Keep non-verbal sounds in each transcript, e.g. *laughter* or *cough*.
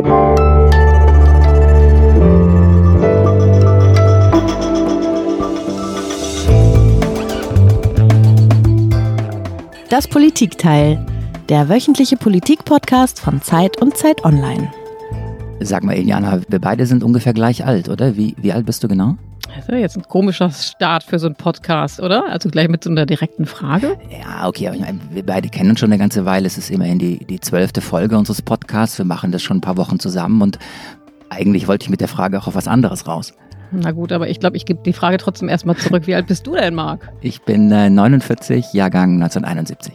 Das Politikteil, der wöchentliche Politik-Podcast von Zeit und Zeit Online. Sag mal, Eliana, wir beide sind ungefähr gleich alt, oder? Wie, wie alt bist du genau? Das ist ja jetzt ein komischer Start für so einen Podcast, oder? Also gleich mit so einer direkten Frage. Ja, okay, aber ich meine, wir beide kennen uns schon eine ganze Weile. Es ist immerhin die, die zwölfte Folge unseres Podcasts. Wir machen das schon ein paar Wochen zusammen und eigentlich wollte ich mit der Frage auch auf was anderes raus. Na gut, aber ich glaube, ich gebe die Frage trotzdem erstmal zurück. Wie alt bist du denn, Marc? Ich bin äh, 49, Jahrgang 1971.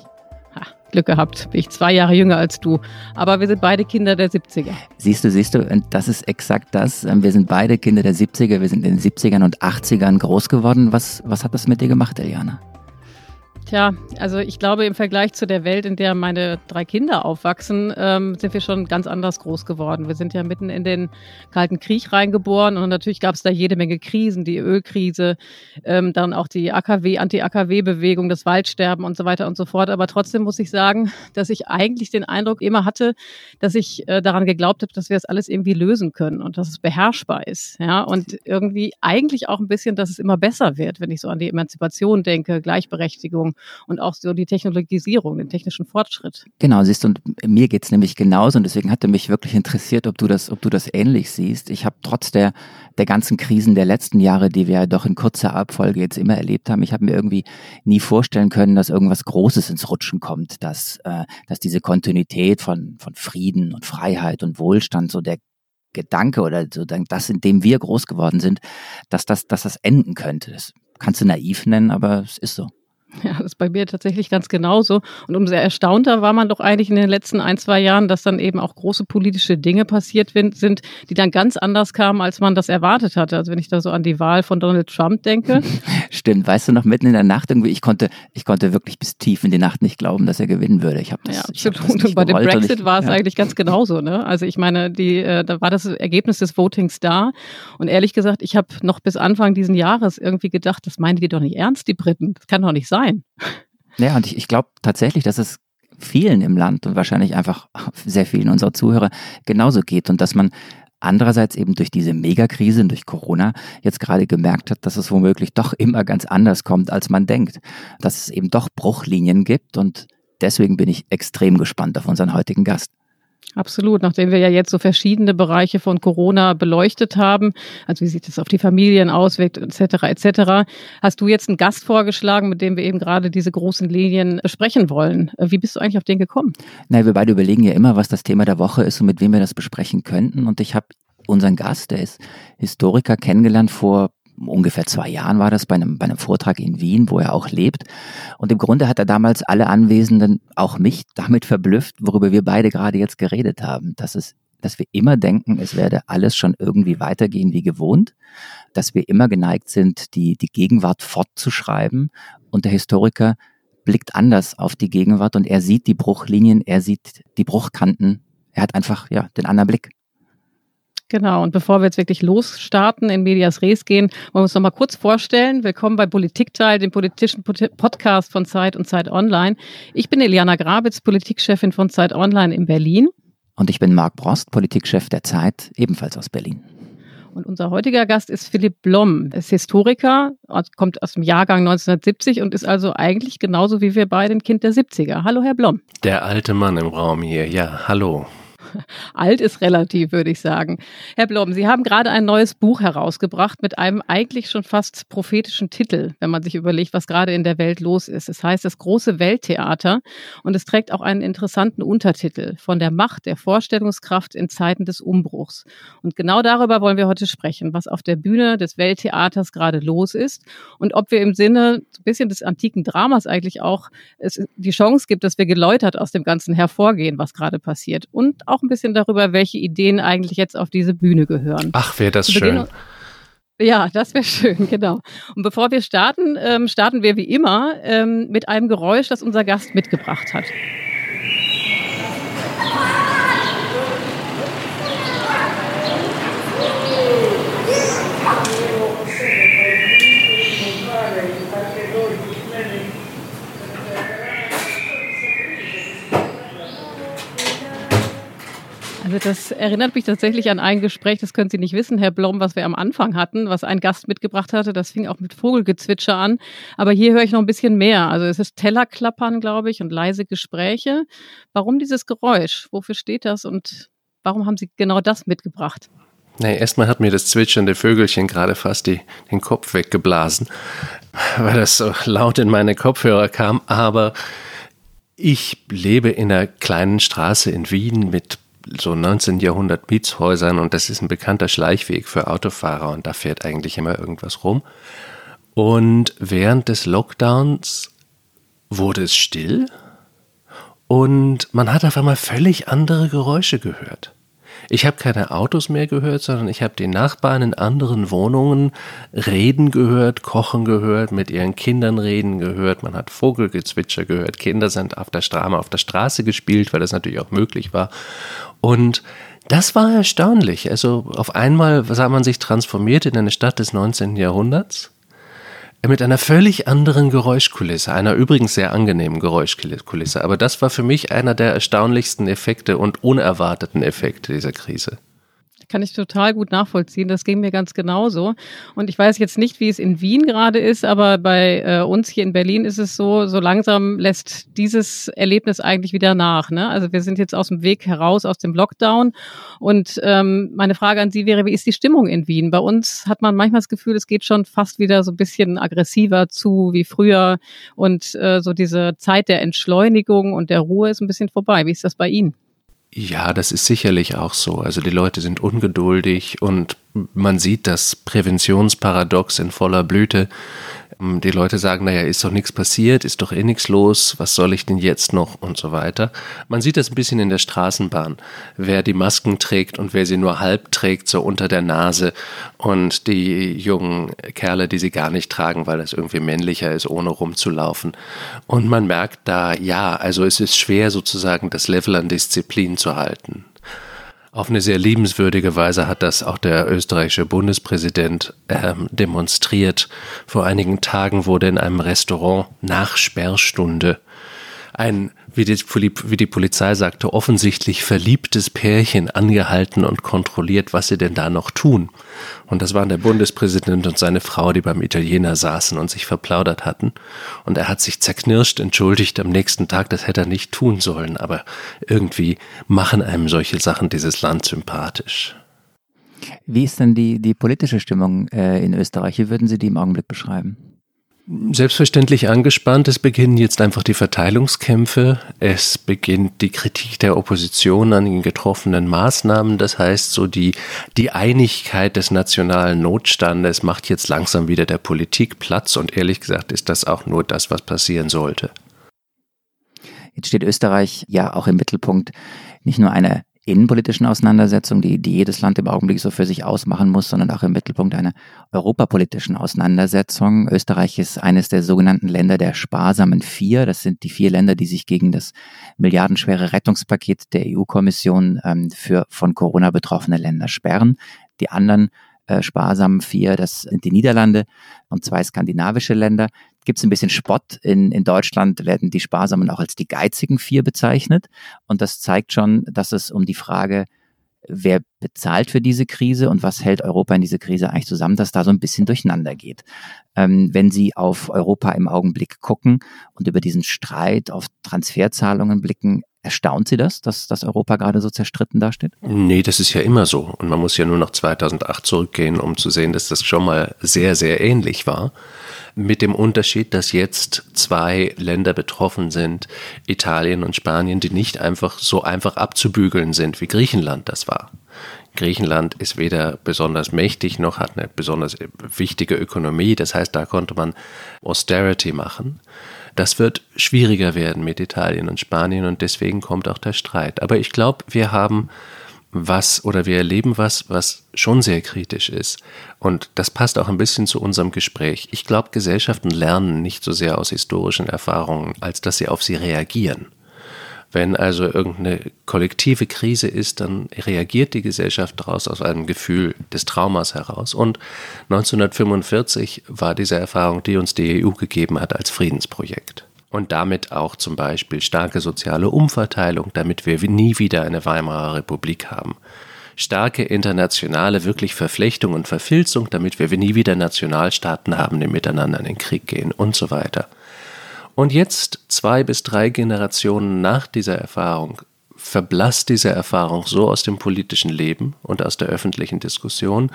Glück gehabt, bin ich zwei Jahre jünger als du. Aber wir sind beide Kinder der 70er. Siehst du, siehst du, das ist exakt das. Ähm, Wir sind beide Kinder der 70er, wir sind in den 70ern und 80ern groß geworden. Was, was hat das mit dir gemacht, Eliana? Tja, also ich glaube, im Vergleich zu der Welt, in der meine drei Kinder aufwachsen, ähm, sind wir schon ganz anders groß geworden. Wir sind ja mitten in den Kalten Krieg reingeboren und natürlich gab es da jede Menge Krisen, die Ölkrise, ähm, dann auch die AKW, Anti-AKW-Bewegung, das Waldsterben und so weiter und so fort. Aber trotzdem muss ich sagen, dass ich eigentlich den Eindruck immer hatte, dass ich äh, daran geglaubt habe, dass wir das alles irgendwie lösen können und dass es beherrschbar ist. Ja, und irgendwie eigentlich auch ein bisschen, dass es immer besser wird, wenn ich so an die Emanzipation denke, Gleichberechtigung und auch so die Technologisierung, den technischen Fortschritt. Genau, siehst du, und mir geht's nämlich genauso und deswegen hatte mich wirklich interessiert, ob du das, ob du das ähnlich siehst. Ich habe trotz der, der ganzen Krisen der letzten Jahre, die wir ja doch in kurzer Abfolge jetzt immer erlebt haben, ich habe mir irgendwie nie vorstellen können, dass irgendwas Großes ins Rutschen kommt, dass, äh, dass diese Kontinuität von, von Frieden und Freiheit und Wohlstand, so der Gedanke oder so das, in dem wir groß geworden sind, dass das, dass das enden könnte. Das kannst du naiv nennen, aber es ist so. Ja, das ist bei mir tatsächlich ganz genauso. Und umso erstaunter war man doch eigentlich in den letzten ein, zwei Jahren, dass dann eben auch große politische Dinge passiert sind, die dann ganz anders kamen, als man das erwartet hatte. Also wenn ich da so an die Wahl von Donald Trump denke. *laughs* Stimmt, weißt du noch, mitten in der Nacht irgendwie, ich konnte, ich konnte wirklich bis tief in die Nacht nicht glauben, dass er gewinnen würde. Ich habe das, ja, ich hab das absolut. nicht Und bei dem Brexit war es ja. eigentlich ganz genauso. Ne? Also ich meine, die, äh, da war das Ergebnis des Votings da. Und ehrlich gesagt, ich habe noch bis Anfang diesen Jahres irgendwie gedacht, das meinen die doch nicht ernst, die Briten. Das kann doch nicht sein. Ja, und ich, ich glaube tatsächlich, dass es vielen im Land und wahrscheinlich einfach sehr vielen unserer Zuhörer genauso geht und dass man andererseits eben durch diese Megakrise, durch Corona, jetzt gerade gemerkt hat, dass es womöglich doch immer ganz anders kommt, als man denkt. Dass es eben doch Bruchlinien gibt und deswegen bin ich extrem gespannt auf unseren heutigen Gast. Absolut, nachdem wir ja jetzt so verschiedene Bereiche von Corona beleuchtet haben, also wie sich das auf die Familien auswirkt, etc., etc., hast du jetzt einen Gast vorgeschlagen, mit dem wir eben gerade diese großen Linien besprechen wollen. Äh, Wie bist du eigentlich auf den gekommen? Na, wir beide überlegen ja immer, was das Thema der Woche ist und mit wem wir das besprechen könnten. Und ich habe unseren Gast, der ist Historiker, kennengelernt vor ungefähr zwei Jahren war das bei einem, bei einem Vortrag in Wien, wo er auch lebt. Und im Grunde hat er damals alle Anwesenden, auch mich, damit verblüfft, worüber wir beide gerade jetzt geredet haben. Dass es dass wir immer denken, es werde alles schon irgendwie weitergehen wie gewohnt, dass wir immer geneigt sind, die, die Gegenwart fortzuschreiben. Und der Historiker blickt anders auf die Gegenwart und er sieht die Bruchlinien, er sieht die Bruchkanten. Er hat einfach ja den anderen Blick. Genau, und bevor wir jetzt wirklich losstarten, in Medias Res gehen, wollen wir uns noch mal kurz vorstellen. Willkommen bei Politikteil, dem politischen Pod- Podcast von Zeit und Zeit Online. Ich bin Eliana Grabitz, Politikchefin von Zeit Online in Berlin. Und ich bin Marc Brost, Politikchef der Zeit, ebenfalls aus Berlin. Und unser heutiger Gast ist Philipp Blom. Er ist Historiker, kommt aus dem Jahrgang 1970 und ist also eigentlich genauso wie wir beide ein Kind der 70er. Hallo, Herr Blom. Der alte Mann im Raum hier. Ja, hallo. *laughs* Alt ist relativ, würde ich sagen. Herr Blom, Sie haben gerade ein neues Buch herausgebracht mit einem eigentlich schon fast prophetischen Titel, wenn man sich überlegt, was gerade in der Welt los ist. Es heißt das große Welttheater und es trägt auch einen interessanten Untertitel von der Macht der Vorstellungskraft in Zeiten des Umbruchs. Und genau darüber wollen wir heute sprechen, was auf der Bühne des Welttheaters gerade los ist und ob wir im Sinne ein bisschen des antiken Dramas eigentlich auch es die Chance gibt, dass wir geläutert aus dem Ganzen hervorgehen, was gerade passiert. Und auch ein bisschen darüber, welche Ideen eigentlich jetzt auf diese Bühne gehören. Ach, wäre das schön. Ja, das wäre schön, *laughs* genau. Und bevor wir starten, ähm, starten wir wie immer ähm, mit einem Geräusch, das unser Gast mitgebracht hat. Also Das erinnert mich tatsächlich an ein Gespräch, das können Sie nicht wissen, Herr Blom, was wir am Anfang hatten, was ein Gast mitgebracht hatte. Das fing auch mit Vogelgezwitscher an. Aber hier höre ich noch ein bisschen mehr. Also es ist Tellerklappern, glaube ich, und leise Gespräche. Warum dieses Geräusch? Wofür steht das und warum haben Sie genau das mitgebracht? Nee, erstmal hat mir das zwitschernde Vögelchen gerade fast die, den Kopf weggeblasen, weil das so laut in meine Kopfhörer kam. Aber ich lebe in einer kleinen Straße in Wien mit so 19. Jahrhundert Mietshäusern und das ist ein bekannter Schleichweg für Autofahrer und da fährt eigentlich immer irgendwas rum. Und während des Lockdowns wurde es still und man hat auf einmal völlig andere Geräusche gehört. Ich habe keine Autos mehr gehört, sondern ich habe die Nachbarn in anderen Wohnungen reden gehört, kochen gehört, mit ihren Kindern reden gehört. Man hat Vogelgezwitscher gehört. Kinder sind auf der, Straße, auf der Straße gespielt, weil das natürlich auch möglich war. Und das war erstaunlich. Also auf einmal sah man sich transformiert in eine Stadt des 19. Jahrhunderts mit einer völlig anderen Geräuschkulisse, einer übrigens sehr angenehmen Geräuschkulisse. Aber das war für mich einer der erstaunlichsten Effekte und unerwarteten Effekte dieser Krise kann ich total gut nachvollziehen. Das ging mir ganz genauso. Und ich weiß jetzt nicht, wie es in Wien gerade ist, aber bei äh, uns hier in Berlin ist es so, so langsam lässt dieses Erlebnis eigentlich wieder nach. Ne? Also wir sind jetzt aus dem Weg heraus, aus dem Lockdown. Und ähm, meine Frage an Sie wäre, wie ist die Stimmung in Wien? Bei uns hat man manchmal das Gefühl, es geht schon fast wieder so ein bisschen aggressiver zu wie früher. Und äh, so diese Zeit der Entschleunigung und der Ruhe ist ein bisschen vorbei. Wie ist das bei Ihnen? Ja, das ist sicherlich auch so. Also die Leute sind ungeduldig und man sieht das Präventionsparadox in voller Blüte. Ähm, die Leute sagen, naja, ist doch nichts passiert, ist doch eh nichts los, was soll ich denn jetzt noch und so weiter. Man sieht das ein bisschen in der Straßenbahn, wer die Masken trägt und wer sie nur halb trägt, so unter der Nase und die jungen Kerle, die sie gar nicht tragen, weil das irgendwie männlicher ist, ohne rumzulaufen. Und man merkt da, ja, also es ist schwer sozusagen das Level an Disziplin zu halten. Auf eine sehr liebenswürdige Weise hat das auch der österreichische Bundespräsident ähm, demonstriert. Vor einigen Tagen wurde in einem Restaurant nach Sperrstunde ein wie die, wie die Polizei sagte, offensichtlich verliebtes Pärchen angehalten und kontrolliert, was sie denn da noch tun. Und das waren der Bundespräsident und seine Frau, die beim Italiener saßen und sich verplaudert hatten. Und er hat sich zerknirscht entschuldigt am nächsten Tag, das hätte er nicht tun sollen, aber irgendwie machen einem solche Sachen dieses Land sympathisch. Wie ist denn die, die politische Stimmung äh, in Österreich? Wie würden Sie die im Augenblick beschreiben? Selbstverständlich angespannt. Es beginnen jetzt einfach die Verteilungskämpfe. Es beginnt die Kritik der Opposition an den getroffenen Maßnahmen. Das heißt, so die, die Einigkeit des nationalen Notstandes macht jetzt langsam wieder der Politik Platz. Und ehrlich gesagt ist das auch nur das, was passieren sollte. Jetzt steht Österreich ja auch im Mittelpunkt nicht nur einer innenpolitischen Auseinandersetzung, die, die jedes Land im Augenblick so für sich ausmachen muss, sondern auch im Mittelpunkt einer europapolitischen Auseinandersetzung. Österreich ist eines der sogenannten Länder der sparsamen Vier. Das sind die vier Länder, die sich gegen das milliardenschwere Rettungspaket der EU-Kommission ähm, für von Corona betroffene Länder sperren. Die anderen äh, sparsamen vier, das sind die Niederlande und zwei skandinavische Länder gibt es ein bisschen Spott. In, in Deutschland werden die Sparsamen auch als die geizigen vier bezeichnet. Und das zeigt schon, dass es um die Frage, wer bezahlt für diese Krise und was hält Europa in diese Krise eigentlich zusammen, dass da so ein bisschen durcheinander geht. Ähm, wenn Sie auf Europa im Augenblick gucken und über diesen Streit auf Transferzahlungen blicken, Erstaunt Sie das, dass, dass Europa gerade so zerstritten dasteht? Nee, das ist ja immer so. Und man muss ja nur nach 2008 zurückgehen, um zu sehen, dass das schon mal sehr, sehr ähnlich war. Mit dem Unterschied, dass jetzt zwei Länder betroffen sind, Italien und Spanien, die nicht einfach so einfach abzubügeln sind, wie Griechenland das war. Griechenland ist weder besonders mächtig noch hat eine besonders wichtige Ökonomie. Das heißt, da konnte man Austerity machen. Das wird schwieriger werden mit Italien und Spanien und deswegen kommt auch der Streit. Aber ich glaube, wir haben was oder wir erleben was, was schon sehr kritisch ist. Und das passt auch ein bisschen zu unserem Gespräch. Ich glaube, Gesellschaften lernen nicht so sehr aus historischen Erfahrungen, als dass sie auf sie reagieren. Wenn also irgendeine kollektive Krise ist, dann reagiert die Gesellschaft daraus aus einem Gefühl des Traumas heraus. Und 1945 war diese Erfahrung, die uns die EU gegeben hat, als Friedensprojekt. Und damit auch zum Beispiel starke soziale Umverteilung, damit wir nie wieder eine Weimarer Republik haben. Starke internationale wirklich Verflechtung und Verfilzung, damit wir nie wieder Nationalstaaten haben, die miteinander in den Krieg gehen und so weiter. Und jetzt, zwei bis drei Generationen nach dieser Erfahrung, verblasst diese Erfahrung so aus dem politischen Leben und aus der öffentlichen Diskussion,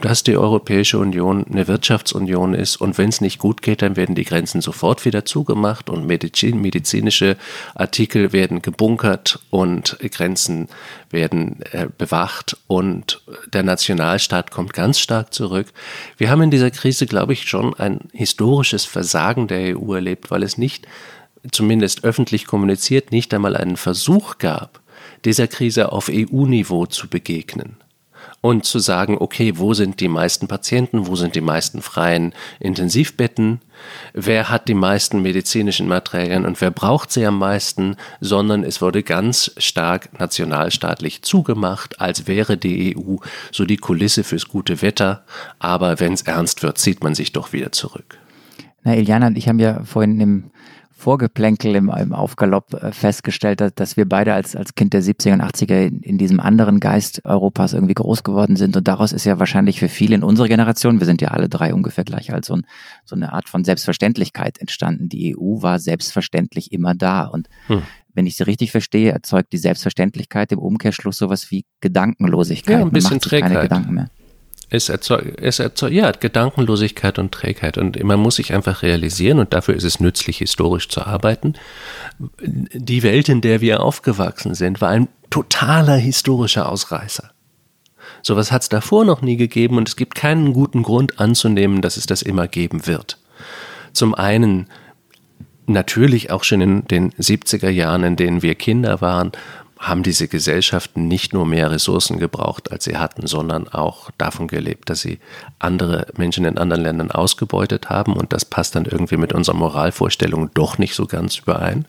dass die Europäische Union eine Wirtschaftsunion ist und wenn es nicht gut geht, dann werden die Grenzen sofort wieder zugemacht und Medizin, medizinische Artikel werden gebunkert und Grenzen werden äh, bewacht und der Nationalstaat kommt ganz stark zurück. Wir haben in dieser Krise, glaube ich, schon ein historisches Versagen der EU erlebt, weil es nicht zumindest öffentlich kommuniziert, nicht einmal einen Versuch gab, dieser Krise auf EU-Niveau zu begegnen und zu sagen, okay, wo sind die meisten Patienten, wo sind die meisten freien Intensivbetten, wer hat die meisten medizinischen Materialien und wer braucht sie am meisten, sondern es wurde ganz stark nationalstaatlich zugemacht, als wäre die EU so die Kulisse fürs gute Wetter, aber wenn es ernst wird, zieht man sich doch wieder zurück. Na, Iliana und ich haben ja vorhin im Vorgeplänkel im, im Aufgalopp äh, festgestellt, dass, dass wir beide als, als Kind der 70er und 80er in, in diesem anderen Geist Europas irgendwie groß geworden sind. Und daraus ist ja wahrscheinlich für viele in unserer Generation, wir sind ja alle drei ungefähr gleich alt, so, ein, so eine Art von Selbstverständlichkeit entstanden. Die EU war selbstverständlich immer da. Und hm. wenn ich sie richtig verstehe, erzeugt die Selbstverständlichkeit im Umkehrschluss sowas wie Gedankenlosigkeit. Ja, ein bisschen sich keine Gedanken mehr es erzeugt, es erzeugt, ja, Gedankenlosigkeit und Trägheit. Und man muss sich einfach realisieren, und dafür ist es nützlich, historisch zu arbeiten. Die Welt, in der wir aufgewachsen sind, war ein totaler historischer Ausreißer. Sowas hat es davor noch nie gegeben und es gibt keinen guten Grund anzunehmen, dass es das immer geben wird. Zum einen natürlich auch schon in den 70er Jahren, in denen wir Kinder waren, haben diese Gesellschaften nicht nur mehr Ressourcen gebraucht, als sie hatten, sondern auch davon gelebt, dass sie andere Menschen in anderen Ländern ausgebeutet haben. Und das passt dann irgendwie mit unserer Moralvorstellung doch nicht so ganz überein.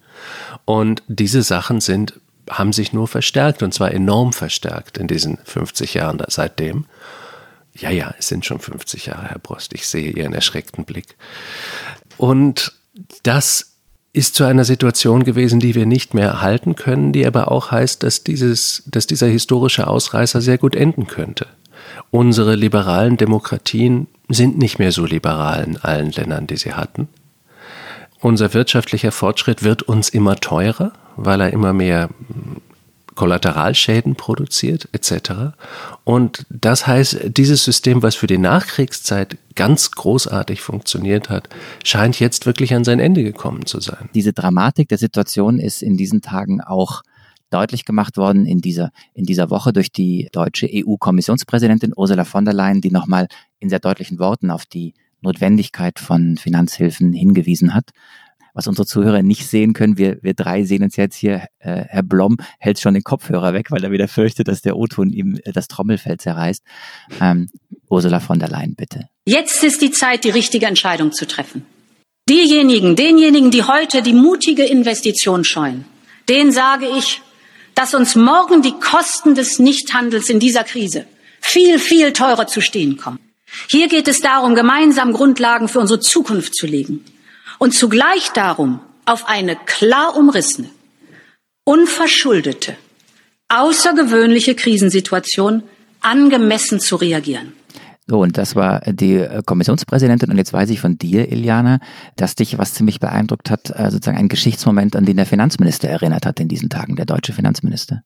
Und diese Sachen sind, haben sich nur verstärkt und zwar enorm verstärkt in diesen 50 Jahren seitdem. Ja, ja, es sind schon 50 Jahre, Herr Brost. Ich sehe Ihren erschreckten Blick. Und das ist zu einer Situation gewesen, die wir nicht mehr erhalten können, die aber auch heißt, dass, dieses, dass dieser historische Ausreißer sehr gut enden könnte. Unsere liberalen Demokratien sind nicht mehr so liberal in allen Ländern, die sie hatten. Unser wirtschaftlicher Fortschritt wird uns immer teurer, weil er immer mehr Kollateralschäden produziert etc. Und das heißt, dieses System, was für die Nachkriegszeit ganz großartig funktioniert hat, scheint jetzt wirklich an sein Ende gekommen zu sein. Diese Dramatik der Situation ist in diesen Tagen auch deutlich gemacht worden in dieser, in dieser Woche durch die deutsche EU-Kommissionspräsidentin Ursula von der Leyen, die nochmal in sehr deutlichen Worten auf die Notwendigkeit von Finanzhilfen hingewiesen hat was unsere Zuhörer nicht sehen können, wir, wir drei sehen uns jetzt hier, äh, Herr Blom hält schon den Kopfhörer weg, weil er wieder fürchtet, dass der O-Ton ihm äh, das Trommelfell zerreißt. Ähm, Ursula von der Leyen, bitte. Jetzt ist die Zeit, die richtige Entscheidung zu treffen. Diejenigen, denjenigen, die heute die mutige Investition scheuen, denen sage ich, dass uns morgen die Kosten des Nichthandels in dieser Krise viel, viel teurer zu stehen kommen. Hier geht es darum, gemeinsam Grundlagen für unsere Zukunft zu legen und zugleich darum, auf eine klar umrissene, unverschuldete, außergewöhnliche Krisensituation angemessen zu reagieren. So, und das war die äh, Kommissionspräsidentin. Und jetzt weiß ich von dir, Iliana, dass dich was ziemlich beeindruckt hat, äh, sozusagen ein Geschichtsmoment, an den der Finanzminister erinnert hat in diesen Tagen, der deutsche Finanzminister.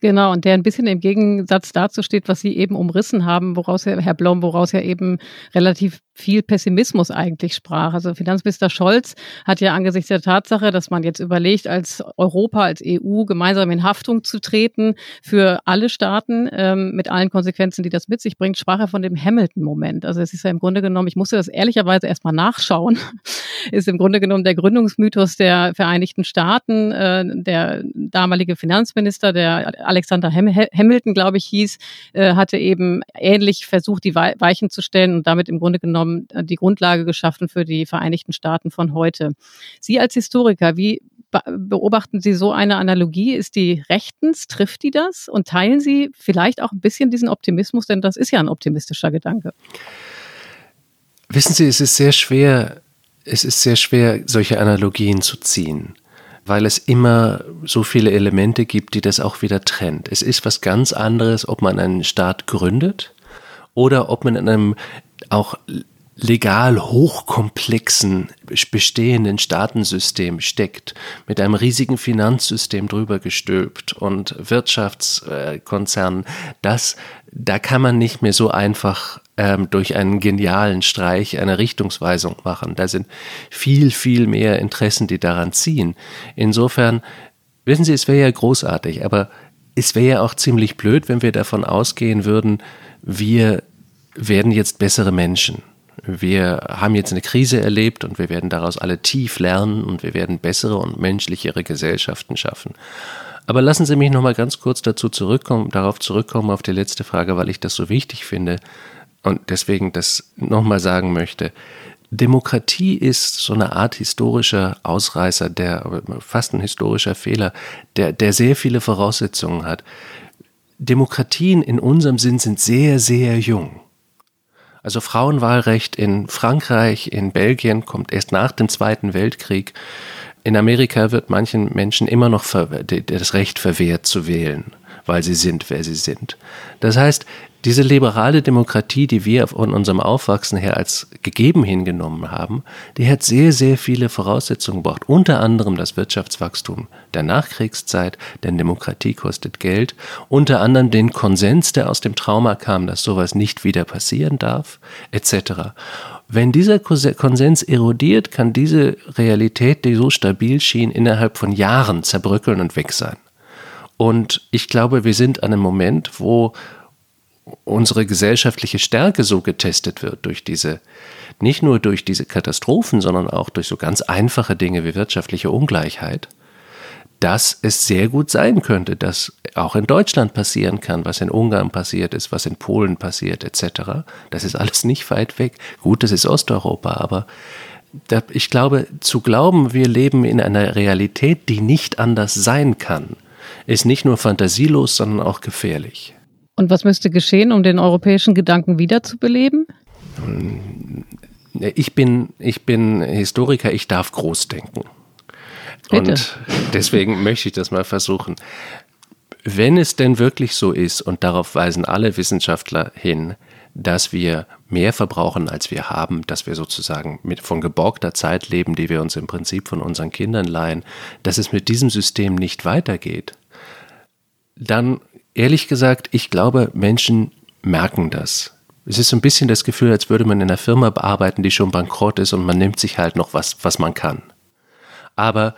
Genau, und der ein bisschen im Gegensatz dazu steht, was Sie eben umrissen haben, woraus ja, Herr Blom, woraus ja eben relativ viel Pessimismus eigentlich sprach. Also Finanzminister Scholz hat ja angesichts der Tatsache, dass man jetzt überlegt, als Europa, als EU gemeinsam in Haftung zu treten für alle Staaten ähm, mit allen Konsequenzen, die das mit sich bringt, sprach er von dem Hamilton-Moment. Also es ist ja im Grunde genommen, ich musste das ehrlicherweise erstmal nachschauen, *laughs* ist im Grunde genommen der Gründungsmythos der Vereinigten Staaten. Äh, der damalige Finanzminister, der Alexander Hamilton, glaube ich, hieß, äh, hatte eben ähnlich versucht, die Weichen zu stellen und damit im Grunde genommen genommen äh, die Grundlage geschaffen für die Vereinigten Staaten von heute. Sie als Historiker, wie beobachten Sie so eine Analogie? Ist die rechtens? Trifft die das? Und teilen Sie vielleicht auch ein bisschen diesen Optimismus? Denn das ist ja ein optimistischer Gedanke. Wissen Sie, es ist sehr schwer, es ist sehr schwer, solche Analogien zu ziehen, weil es immer so viele Elemente gibt, die das auch wieder trennt. Es ist was ganz anderes, ob man einen Staat gründet oder ob man in einem auch legal hochkomplexen bestehenden Staatensystem steckt, mit einem riesigen Finanzsystem drüber gestülpt und Wirtschaftskonzernen, das, da kann man nicht mehr so einfach ähm, durch einen genialen Streich eine Richtungsweisung machen. Da sind viel, viel mehr Interessen, die daran ziehen. Insofern, wissen Sie, es wäre ja großartig, aber es wäre ja auch ziemlich blöd, wenn wir davon ausgehen würden, wir werden jetzt bessere Menschen wir haben jetzt eine Krise erlebt und wir werden daraus alle tief lernen und wir werden bessere und menschlichere Gesellschaften schaffen. Aber lassen Sie mich noch mal ganz kurz dazu zurückkommen, darauf zurückkommen auf die letzte Frage, weil ich das so wichtig finde und deswegen das noch mal sagen möchte. Demokratie ist so eine Art historischer Ausreißer, der fast ein historischer Fehler, der, der sehr viele Voraussetzungen hat. Demokratien in unserem Sinn sind sehr, sehr jung. Also Frauenwahlrecht in Frankreich, in Belgien kommt erst nach dem Zweiten Weltkrieg. In Amerika wird manchen Menschen immer noch das Recht verwehrt zu wählen, weil sie sind, wer sie sind. Das heißt, diese liberale Demokratie, die wir von unserem Aufwachsen her als gegeben hingenommen haben, die hat sehr, sehr viele Voraussetzungen gebraucht. Unter anderem das Wirtschaftswachstum der Nachkriegszeit, denn Demokratie kostet Geld. Unter anderem den Konsens, der aus dem Trauma kam, dass sowas nicht wieder passieren darf, etc. Wenn dieser Konsens erodiert, kann diese Realität, die so stabil schien, innerhalb von Jahren zerbröckeln und weg sein. Und ich glaube, wir sind an einem Moment, wo unsere gesellschaftliche Stärke so getestet wird durch diese, nicht nur durch diese Katastrophen, sondern auch durch so ganz einfache Dinge wie wirtschaftliche Ungleichheit, dass es sehr gut sein könnte, dass auch in Deutschland passieren kann, was in Ungarn passiert ist, was in Polen passiert, etc. Das ist alles nicht weit weg. Gut, das ist Osteuropa, aber ich glaube, zu glauben, wir leben in einer Realität, die nicht anders sein kann, ist nicht nur fantasielos, sondern auch gefährlich. Und was müsste geschehen, um den europäischen Gedanken wiederzubeleben? Ich bin, ich bin Historiker, ich darf groß denken. Bitte. Und deswegen möchte ich das mal versuchen. Wenn es denn wirklich so ist, und darauf weisen alle Wissenschaftler hin, dass wir mehr verbrauchen, als wir haben, dass wir sozusagen mit von geborgter Zeit leben, die wir uns im Prinzip von unseren Kindern leihen, dass es mit diesem System nicht weitergeht, dann ehrlich gesagt, ich glaube, Menschen merken das. Es ist so ein bisschen das Gefühl, als würde man in einer Firma bearbeiten, die schon bankrott ist und man nimmt sich halt noch was, was man kann. Aber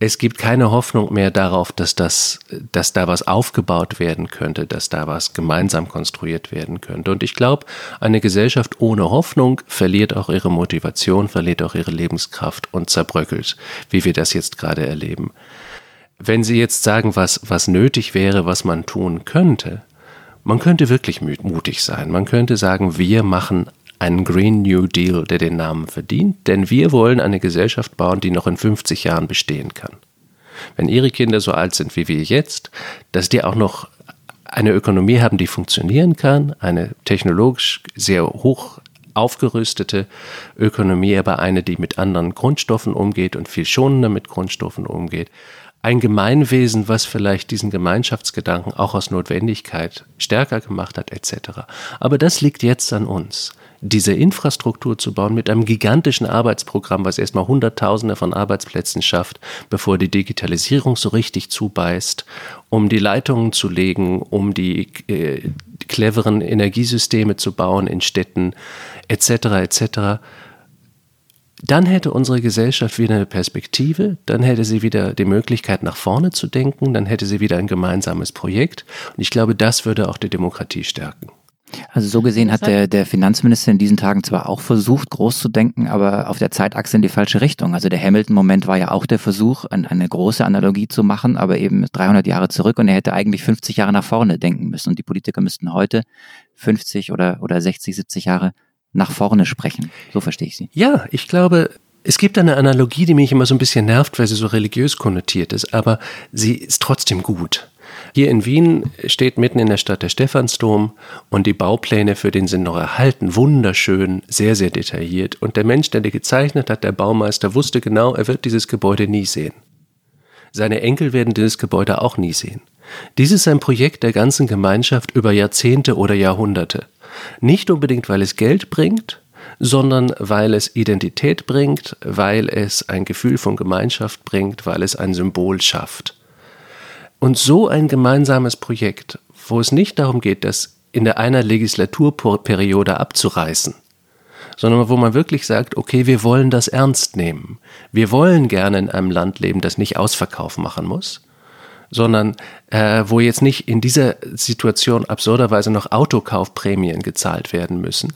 es gibt keine Hoffnung mehr darauf, dass, das, dass da was aufgebaut werden könnte, dass da was gemeinsam konstruiert werden könnte. Und ich glaube, eine Gesellschaft ohne Hoffnung verliert auch ihre Motivation, verliert auch ihre Lebenskraft und zerbröckelt, wie wir das jetzt gerade erleben. Wenn Sie jetzt sagen, was, was nötig wäre, was man tun könnte, man könnte wirklich mutig sein. Man könnte sagen, wir machen einen Green New Deal, der den Namen verdient, denn wir wollen eine Gesellschaft bauen, die noch in 50 Jahren bestehen kann. Wenn Ihre Kinder so alt sind wie wir jetzt, dass die auch noch eine Ökonomie haben, die funktionieren kann, eine technologisch sehr hoch aufgerüstete Ökonomie, aber eine, die mit anderen Grundstoffen umgeht und viel schonender mit Grundstoffen umgeht, ein Gemeinwesen, was vielleicht diesen Gemeinschaftsgedanken auch aus Notwendigkeit stärker gemacht hat, etc. Aber das liegt jetzt an uns diese Infrastruktur zu bauen mit einem gigantischen Arbeitsprogramm, was erstmal Hunderttausende von Arbeitsplätzen schafft, bevor die Digitalisierung so richtig zubeißt, um die Leitungen zu legen, um die äh, cleveren Energiesysteme zu bauen in Städten, etc. etc dann hätte unsere Gesellschaft wieder eine Perspektive, dann hätte sie wieder die Möglichkeit, nach vorne zu denken, dann hätte sie wieder ein gemeinsames Projekt. Und ich glaube, das würde auch die Demokratie stärken. Also so gesehen hat der, der Finanzminister in diesen Tagen zwar auch versucht, groß zu denken, aber auf der Zeitachse in die falsche Richtung. Also der Hamilton-Moment war ja auch der Versuch, eine große Analogie zu machen, aber eben 300 Jahre zurück und er hätte eigentlich 50 Jahre nach vorne denken müssen und die Politiker müssten heute 50 oder, oder 60, 70 Jahre nach vorne sprechen. So verstehe ich Sie. Ja, ich glaube, es gibt eine Analogie, die mich immer so ein bisschen nervt, weil sie so religiös konnotiert ist, aber sie ist trotzdem gut. Hier in Wien steht mitten in der Stadt der Stephansdom und die Baupläne für den sind noch erhalten, wunderschön, sehr, sehr detailliert. Und der Mensch, der die gezeichnet hat, der Baumeister, wusste genau, er wird dieses Gebäude nie sehen. Seine Enkel werden dieses Gebäude auch nie sehen. Dies ist ein Projekt der ganzen Gemeinschaft über Jahrzehnte oder Jahrhunderte. Nicht unbedingt, weil es Geld bringt, sondern weil es Identität bringt, weil es ein Gefühl von Gemeinschaft bringt, weil es ein Symbol schafft. Und so ein gemeinsames Projekt, wo es nicht darum geht, das in der einer Legislaturperiode abzureißen, sondern wo man wirklich sagt, okay, wir wollen das ernst nehmen. Wir wollen gerne in einem Land leben, das nicht Ausverkauf machen muss, sondern äh, wo jetzt nicht in dieser Situation absurderweise noch Autokaufprämien gezahlt werden müssen,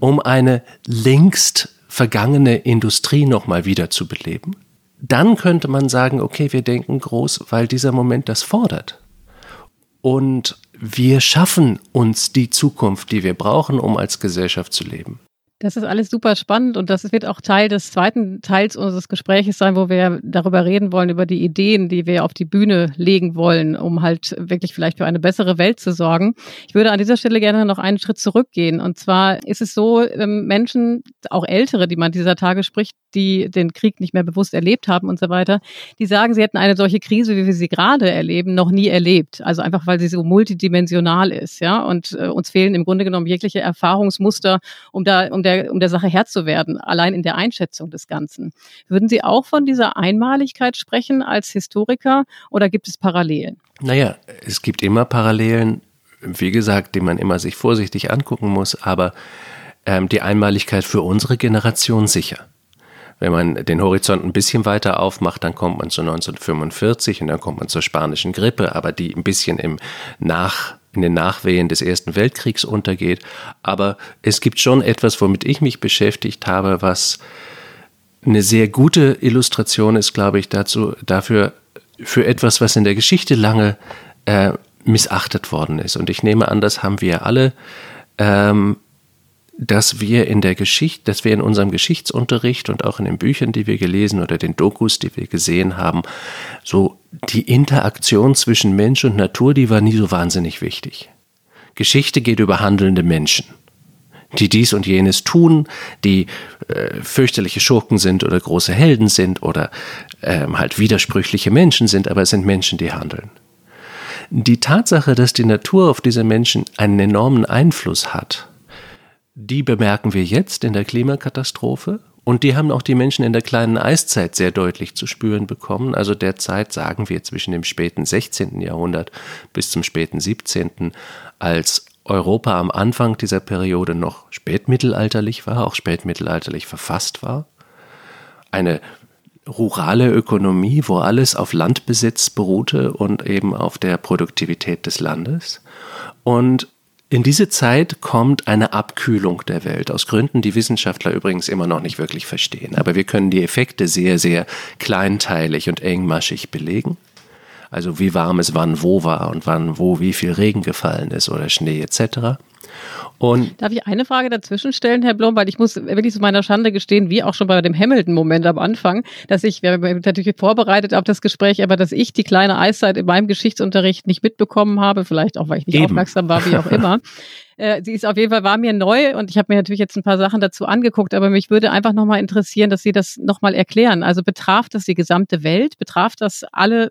um eine längst vergangene Industrie nochmal wieder zu beleben. Dann könnte man sagen, okay, wir denken groß, weil dieser Moment das fordert. Und wir schaffen uns die Zukunft, die wir brauchen, um als Gesellschaft zu leben. Das ist alles super spannend und das wird auch Teil des zweiten Teils unseres Gespräches sein, wo wir darüber reden wollen, über die Ideen, die wir auf die Bühne legen wollen, um halt wirklich vielleicht für eine bessere Welt zu sorgen. Ich würde an dieser Stelle gerne noch einen Schritt zurückgehen. Und zwar ist es so, ähm, Menschen, auch Ältere, die man dieser Tage spricht, die den Krieg nicht mehr bewusst erlebt haben und so weiter, die sagen, sie hätten eine solche Krise, wie wir sie gerade erleben, noch nie erlebt. Also einfach, weil sie so multidimensional ist, ja. Und äh, uns fehlen im Grunde genommen jegliche Erfahrungsmuster, um da, um der, um der Sache Herr zu werden, allein in der Einschätzung des Ganzen. Würden Sie auch von dieser Einmaligkeit sprechen als Historiker oder gibt es Parallelen? Naja, es gibt immer Parallelen, wie gesagt, die man immer sich vorsichtig angucken muss, aber ähm, die Einmaligkeit für unsere Generation sicher. Wenn man den Horizont ein bisschen weiter aufmacht, dann kommt man zu 1945 und dann kommt man zur spanischen Grippe, aber die ein bisschen im Nach in den Nachwehen des Ersten Weltkriegs untergeht. Aber es gibt schon etwas, womit ich mich beschäftigt habe, was eine sehr gute Illustration ist, glaube ich, dazu, dafür, für etwas, was in der Geschichte lange äh, missachtet worden ist. Und ich nehme an, das haben wir alle ähm, dass wir in der Geschichte, dass wir in unserem Geschichtsunterricht und auch in den Büchern, die wir gelesen oder den Dokus, die wir gesehen haben, so die Interaktion zwischen Mensch und Natur, die war nie so wahnsinnig wichtig. Geschichte geht über handelnde Menschen, die dies und jenes tun, die äh, fürchterliche Schurken sind oder große Helden sind oder äh, halt widersprüchliche Menschen sind, aber es sind Menschen, die handeln. Die Tatsache, dass die Natur auf diese Menschen einen enormen Einfluss hat, die bemerken wir jetzt in der Klimakatastrophe. Und die haben auch die Menschen in der kleinen Eiszeit sehr deutlich zu spüren bekommen. Also der Zeit, sagen wir, zwischen dem späten 16. Jahrhundert bis zum späten 17., als Europa am Anfang dieser Periode noch spätmittelalterlich war, auch spätmittelalterlich verfasst war. Eine rurale Ökonomie, wo alles auf Landbesitz beruhte und eben auf der Produktivität des Landes. Und in diese Zeit kommt eine Abkühlung der Welt, aus Gründen, die Wissenschaftler übrigens immer noch nicht wirklich verstehen. Aber wir können die Effekte sehr, sehr kleinteilig und engmaschig belegen. Also wie warm es wann wo war und wann wo wie viel Regen gefallen ist oder Schnee etc. Und Darf ich eine Frage dazwischen stellen, Herr Blom, weil ich muss wirklich zu meiner Schande gestehen, wie auch schon bei dem Hamilton-Moment am Anfang, dass ich, wir haben natürlich vorbereitet auf das Gespräch, aber dass ich die kleine Eiszeit in meinem Geschichtsunterricht nicht mitbekommen habe, vielleicht auch, weil ich nicht Eben. aufmerksam war, wie auch immer. *laughs* Äh, sie ist auf jeden Fall, war mir neu und ich habe mir natürlich jetzt ein paar Sachen dazu angeguckt, aber mich würde einfach nochmal interessieren, dass Sie das nochmal erklären. Also betraf das die gesamte Welt? Betraf das alle,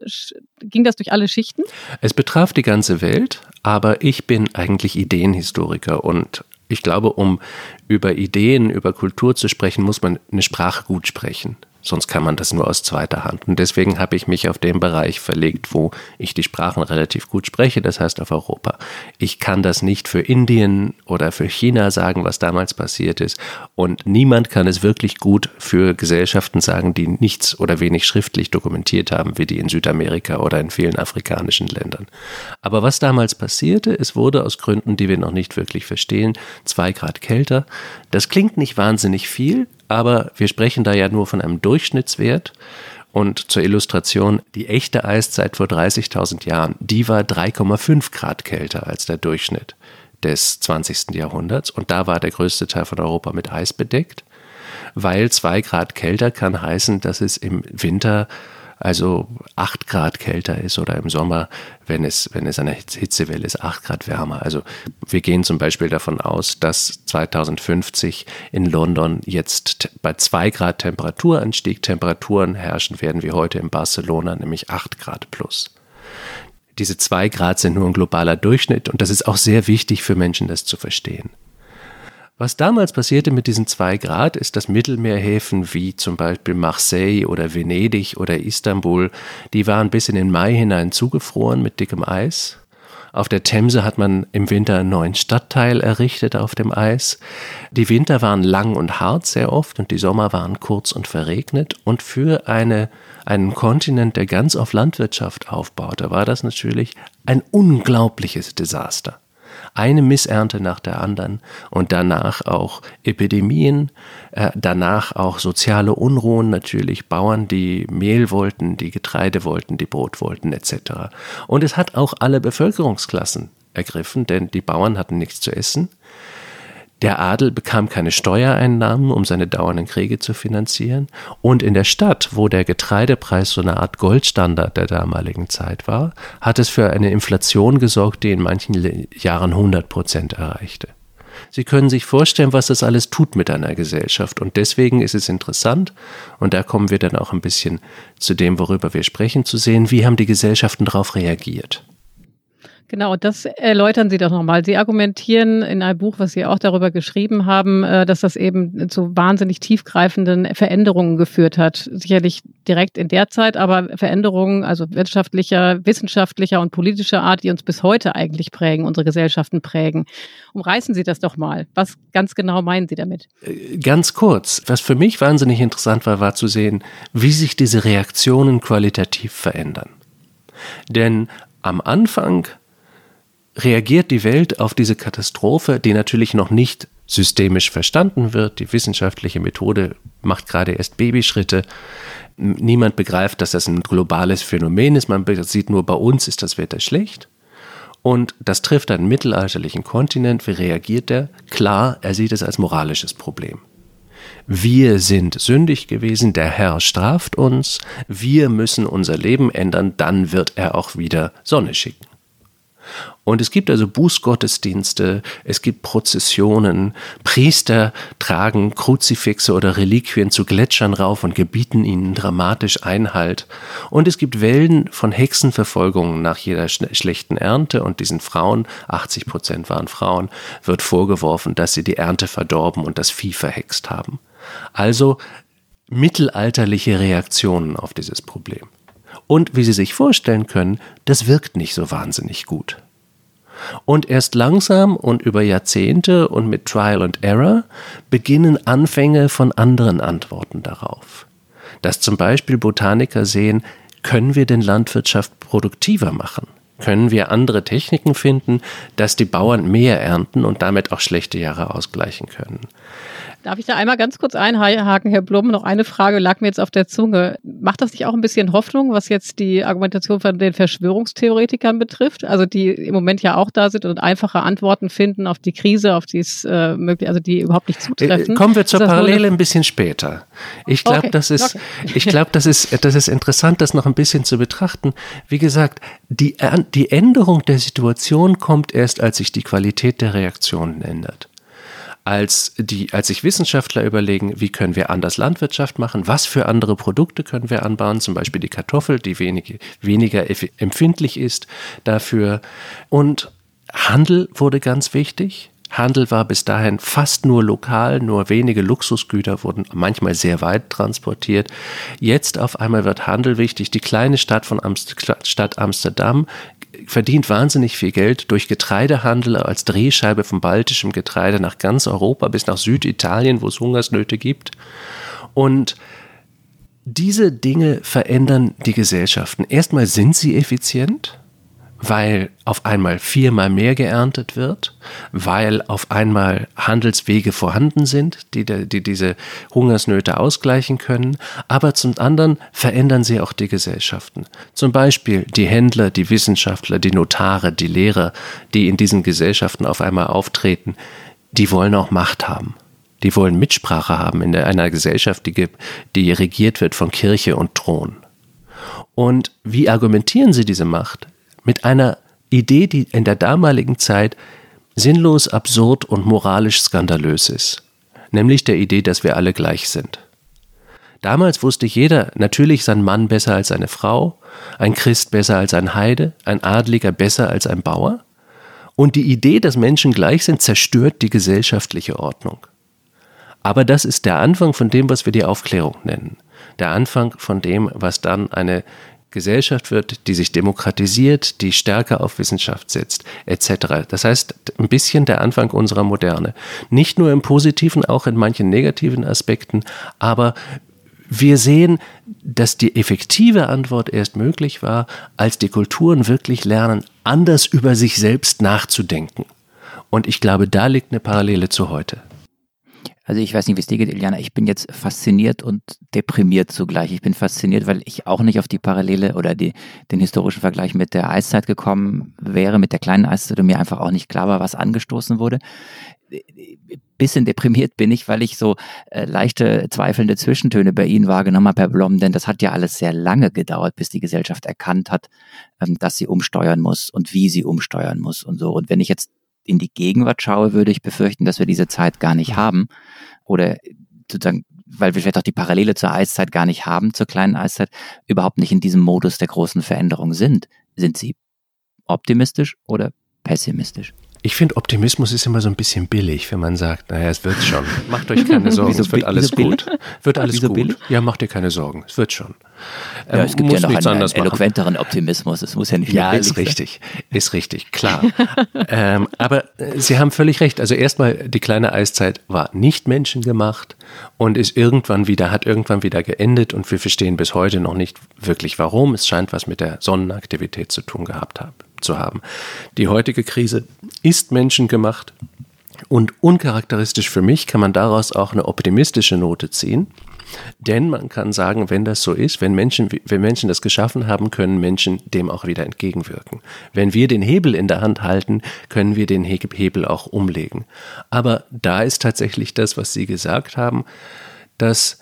ging das durch alle Schichten? Es betraf die ganze Welt, aber ich bin eigentlich Ideenhistoriker und ich glaube, um über Ideen, über Kultur zu sprechen, muss man eine Sprache gut sprechen. Sonst kann man das nur aus zweiter Hand. Und deswegen habe ich mich auf den Bereich verlegt, wo ich die Sprachen relativ gut spreche, das heißt auf Europa. Ich kann das nicht für Indien oder für China sagen, was damals passiert ist. Und niemand kann es wirklich gut für Gesellschaften sagen, die nichts oder wenig schriftlich dokumentiert haben, wie die in Südamerika oder in vielen afrikanischen Ländern. Aber was damals passierte, es wurde aus Gründen, die wir noch nicht wirklich verstehen, zwei Grad kälter. Das klingt nicht wahnsinnig viel, aber wir sprechen da ja nur von einem Durchschnittswert. Und zur Illustration, die echte Eiszeit vor 30.000 Jahren, die war 3,5 Grad kälter als der Durchschnitt des 20. Jahrhunderts. Und da war der größte Teil von Europa mit Eis bedeckt, weil zwei Grad kälter kann heißen, dass es im Winter also acht Grad kälter ist oder im Sommer, wenn es, wenn es eine Hitzewelle ist, acht Grad wärmer. Also wir gehen zum Beispiel davon aus, dass 2050 in London jetzt bei zwei Grad Temperaturanstieg Temperaturen herrschen werden wie heute in Barcelona, nämlich acht Grad plus. Diese zwei Grad sind nur ein globaler Durchschnitt und das ist auch sehr wichtig für Menschen, das zu verstehen. Was damals passierte mit diesen zwei Grad, ist, dass Mittelmeerhäfen wie zum Beispiel Marseille oder Venedig oder Istanbul, die waren bis in den Mai hinein zugefroren mit dickem Eis. Auf der Themse hat man im Winter einen neuen Stadtteil errichtet auf dem Eis. Die Winter waren lang und hart sehr oft und die Sommer waren kurz und verregnet. Und für eine, einen Kontinent, der ganz auf Landwirtschaft aufbaute, war das natürlich ein unglaubliches Desaster eine Missernte nach der anderen und danach auch Epidemien, äh, danach auch soziale Unruhen natürlich, Bauern, die Mehl wollten, die Getreide wollten, die Brot wollten etc. Und es hat auch alle Bevölkerungsklassen ergriffen, denn die Bauern hatten nichts zu essen, der Adel bekam keine Steuereinnahmen, um seine dauernden Kriege zu finanzieren. Und in der Stadt, wo der Getreidepreis so eine Art Goldstandard der damaligen Zeit war, hat es für eine Inflation gesorgt, die in manchen Jahren 100 Prozent erreichte. Sie können sich vorstellen, was das alles tut mit einer Gesellschaft. Und deswegen ist es interessant, und da kommen wir dann auch ein bisschen zu dem, worüber wir sprechen, zu sehen, wie haben die Gesellschaften darauf reagiert. Genau, das erläutern Sie doch nochmal. Sie argumentieren in einem Buch, was Sie auch darüber geschrieben haben, äh, dass das eben zu wahnsinnig tiefgreifenden Veränderungen geführt hat. Sicherlich direkt in der Zeit, aber Veränderungen, also wirtschaftlicher, wissenschaftlicher und politischer Art, die uns bis heute eigentlich prägen, unsere Gesellschaften prägen. Umreißen Sie das doch mal. Was ganz genau meinen Sie damit? Äh, ganz kurz. Was für mich wahnsinnig interessant war, war zu sehen, wie sich diese Reaktionen qualitativ verändern. Denn am Anfang reagiert die Welt auf diese Katastrophe, die natürlich noch nicht systemisch verstanden wird. Die wissenschaftliche Methode macht gerade erst Babyschritte. Niemand begreift, dass das ein globales Phänomen ist. Man sieht nur, bei uns ist das Wetter schlecht. Und das trifft einen mittelalterlichen Kontinent. Wie reagiert er? Klar, er sieht es als moralisches Problem. Wir sind sündig gewesen, der Herr straft uns, wir müssen unser Leben ändern, dann wird er auch wieder Sonne schicken. Und es gibt also Bußgottesdienste, es gibt Prozessionen, Priester tragen Kruzifixe oder Reliquien zu Gletschern rauf und gebieten ihnen dramatisch Einhalt. Und es gibt Wellen von Hexenverfolgungen nach jeder schlechten Ernte und diesen Frauen, 80 Prozent waren Frauen, wird vorgeworfen, dass sie die Ernte verdorben und das Vieh verhext haben. Also mittelalterliche Reaktionen auf dieses Problem. Und wie Sie sich vorstellen können, das wirkt nicht so wahnsinnig gut. Und erst langsam und über Jahrzehnte und mit Trial and Error beginnen Anfänge von anderen Antworten darauf. Dass zum Beispiel Botaniker sehen, können wir denn Landwirtschaft produktiver machen? Können wir andere Techniken finden, dass die Bauern mehr ernten und damit auch schlechte Jahre ausgleichen können? Darf ich da einmal ganz kurz einhaken, Herr Blum? Noch eine Frage lag mir jetzt auf der Zunge. Macht das nicht auch ein bisschen Hoffnung, was jetzt die Argumentation von den Verschwörungstheoretikern betrifft? Also die im Moment ja auch da sind und einfache Antworten finden auf die Krise, auf die es äh, möglich, also die überhaupt nicht zutreffen. Äh, kommen wir zur Parallele ein bisschen später. Ich glaube, okay. das ist, okay. *laughs* ich glaube, das ist, das ist interessant, das noch ein bisschen zu betrachten. Wie gesagt, die, die Änderung der Situation kommt erst, als sich die Qualität der Reaktionen ändert als, die, als sich Wissenschaftler überlegen, wie können wir anders Landwirtschaft machen, was für andere Produkte können wir anbauen, zum Beispiel die Kartoffel, die wenig, weniger empfindlich ist dafür. Und Handel wurde ganz wichtig. Handel war bis dahin fast nur lokal, nur wenige Luxusgüter wurden manchmal sehr weit transportiert. Jetzt auf einmal wird Handel wichtig. Die kleine Stadt von Amst Stadt Amsterdam verdient wahnsinnig viel Geld durch Getreidehandel als Drehscheibe vom baltischen Getreide nach ganz Europa bis nach Süditalien, wo es Hungersnöte gibt. Und diese Dinge verändern die Gesellschaften. Erstmal sind sie effizient weil auf einmal viermal mehr geerntet wird, weil auf einmal Handelswege vorhanden sind, die, die diese Hungersnöte ausgleichen können, aber zum anderen verändern sie auch die Gesellschaften. Zum Beispiel die Händler, die Wissenschaftler, die Notare, die Lehrer, die in diesen Gesellschaften auf einmal auftreten, die wollen auch Macht haben. Die wollen Mitsprache haben in einer Gesellschaft, die, die regiert wird von Kirche und Thron. Und wie argumentieren sie diese Macht? Mit einer Idee, die in der damaligen Zeit sinnlos, absurd und moralisch skandalös ist, nämlich der Idee, dass wir alle gleich sind. Damals wusste jeder natürlich sein Mann besser als seine Frau, ein Christ besser als ein Heide, ein Adliger besser als ein Bauer. Und die Idee, dass Menschen gleich sind, zerstört die gesellschaftliche Ordnung. Aber das ist der Anfang von dem, was wir die Aufklärung nennen. Der Anfang von dem, was dann eine Gesellschaft wird, die sich demokratisiert, die stärker auf Wissenschaft setzt, etc. Das heißt, ein bisschen der Anfang unserer Moderne. Nicht nur im positiven, auch in manchen negativen Aspekten, aber wir sehen, dass die effektive Antwort erst möglich war, als die Kulturen wirklich lernen, anders über sich selbst nachzudenken. Und ich glaube, da liegt eine Parallele zu heute. Also ich weiß nicht, wie es dir geht, Iliana. Ich bin jetzt fasziniert und deprimiert zugleich. Ich bin fasziniert, weil ich auch nicht auf die Parallele oder die, den historischen Vergleich mit der Eiszeit gekommen wäre, mit der kleinen Eiszeit und mir einfach auch nicht klar war, was angestoßen wurde. Bisschen deprimiert bin ich, weil ich so äh, leichte zweifelnde Zwischentöne bei Ihnen wahrgenommen habe, Herr Blom, denn das hat ja alles sehr lange gedauert, bis die Gesellschaft erkannt hat, ähm, dass sie umsteuern muss und wie sie umsteuern muss und so. Und wenn ich jetzt in die Gegenwart schaue, würde ich befürchten, dass wir diese Zeit gar nicht haben oder sozusagen, weil wir vielleicht auch die Parallele zur Eiszeit gar nicht haben, zur kleinen Eiszeit, überhaupt nicht in diesem Modus der großen Veränderung sind. Sind Sie optimistisch oder pessimistisch? Ich finde, Optimismus ist immer so ein bisschen billig, wenn man sagt, naja, es wird schon. *laughs* Macht euch keine Sorgen, es wird alles gut. Wird alles gut. Billig? Ja, macht dir keine Sorgen, es wird schon. Ja, es ähm, gibt ja noch einen, einen eloquenteren Optimismus, es muss ja nicht Ja, ist richtig, ist richtig, klar. *laughs* ähm, aber äh, Sie haben völlig recht. Also erstmal, die kleine Eiszeit war nicht menschengemacht und ist irgendwann wieder, hat irgendwann wieder geendet und wir verstehen bis heute noch nicht wirklich warum. Es scheint was mit der Sonnenaktivität zu tun gehabt haben zu haben. Die heutige Krise ist menschengemacht und uncharakteristisch für mich kann man daraus auch eine optimistische Note ziehen. Denn man kann sagen, wenn das so ist, wenn Menschen, wenn Menschen das geschaffen haben, können Menschen dem auch wieder entgegenwirken. Wenn wir den Hebel in der Hand halten, können wir den Hebel auch umlegen. Aber da ist tatsächlich das, was Sie gesagt haben, dass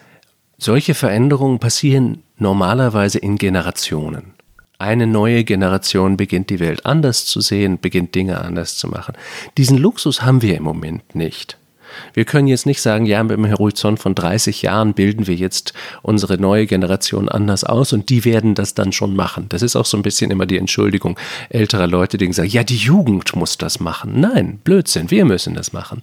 solche Veränderungen passieren normalerweise in Generationen. Eine neue Generation beginnt die Welt anders zu sehen, beginnt Dinge anders zu machen. Diesen Luxus haben wir im Moment nicht. Wir können jetzt nicht sagen, ja, mit dem Horizont von 30 Jahren bilden wir jetzt unsere neue Generation anders aus und die werden das dann schon machen. Das ist auch so ein bisschen immer die Entschuldigung älterer Leute, die sagen, ja, die Jugend muss das machen. Nein, Blödsinn, wir müssen das machen.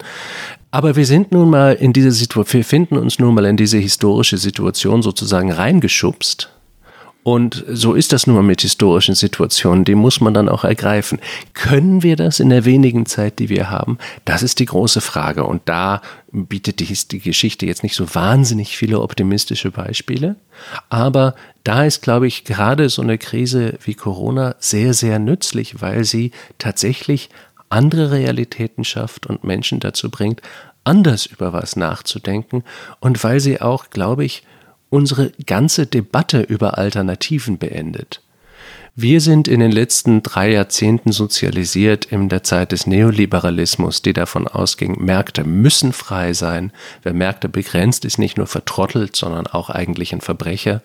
Aber wir sind nun mal in diese Situation, wir finden uns nun mal in diese historische Situation sozusagen reingeschubst und so ist das nur mit historischen Situationen, die muss man dann auch ergreifen. Können wir das in der wenigen Zeit, die wir haben? Das ist die große Frage. Und da bietet die, die Geschichte jetzt nicht so wahnsinnig viele optimistische Beispiele. Aber da ist, glaube ich, gerade so eine Krise wie Corona sehr, sehr nützlich, weil sie tatsächlich andere Realitäten schafft und Menschen dazu bringt, anders über was nachzudenken und weil sie auch, glaube ich, unsere ganze Debatte über Alternativen beendet. Wir sind in den letzten drei Jahrzehnten sozialisiert in der Zeit des Neoliberalismus, die davon ausging, Märkte müssen frei sein. Wer Märkte begrenzt, ist nicht nur vertrottelt, sondern auch eigentlich ein Verbrecher.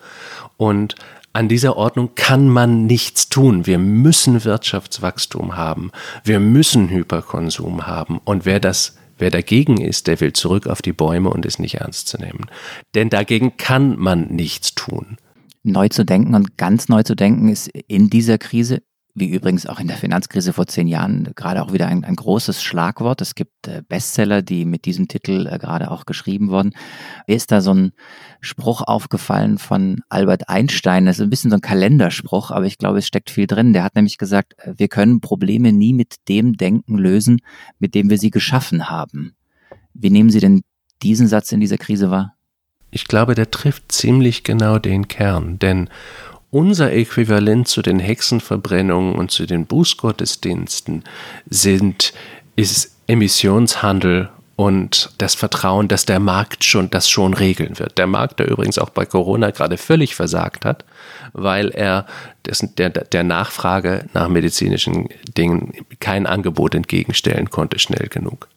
Und an dieser Ordnung kann man nichts tun. Wir müssen Wirtschaftswachstum haben. Wir müssen Hyperkonsum haben. Und wer das Wer dagegen ist, der will zurück auf die Bäume und ist nicht ernst zu nehmen. Denn dagegen kann man nichts tun. Neu zu denken und ganz neu zu denken ist in dieser Krise wie übrigens auch in der Finanzkrise vor zehn Jahren, gerade auch wieder ein, ein großes Schlagwort. Es gibt äh, Bestseller, die mit diesem Titel äh, gerade auch geschrieben wurden. Ist da so ein Spruch aufgefallen von Albert Einstein. Das ist ein bisschen so ein Kalenderspruch, aber ich glaube, es steckt viel drin. Der hat nämlich gesagt, äh, wir können Probleme nie mit dem Denken lösen, mit dem wir sie geschaffen haben. Wie nehmen Sie denn diesen Satz in dieser Krise wahr? Ich glaube, der trifft ziemlich genau den Kern, denn unser Äquivalent zu den Hexenverbrennungen und zu den Bußgottesdiensten sind, ist Emissionshandel und das Vertrauen, dass der Markt schon das schon regeln wird. Der Markt, der übrigens auch bei Corona gerade völlig versagt hat, weil er dessen, der, der Nachfrage nach medizinischen Dingen kein Angebot entgegenstellen konnte, schnell genug.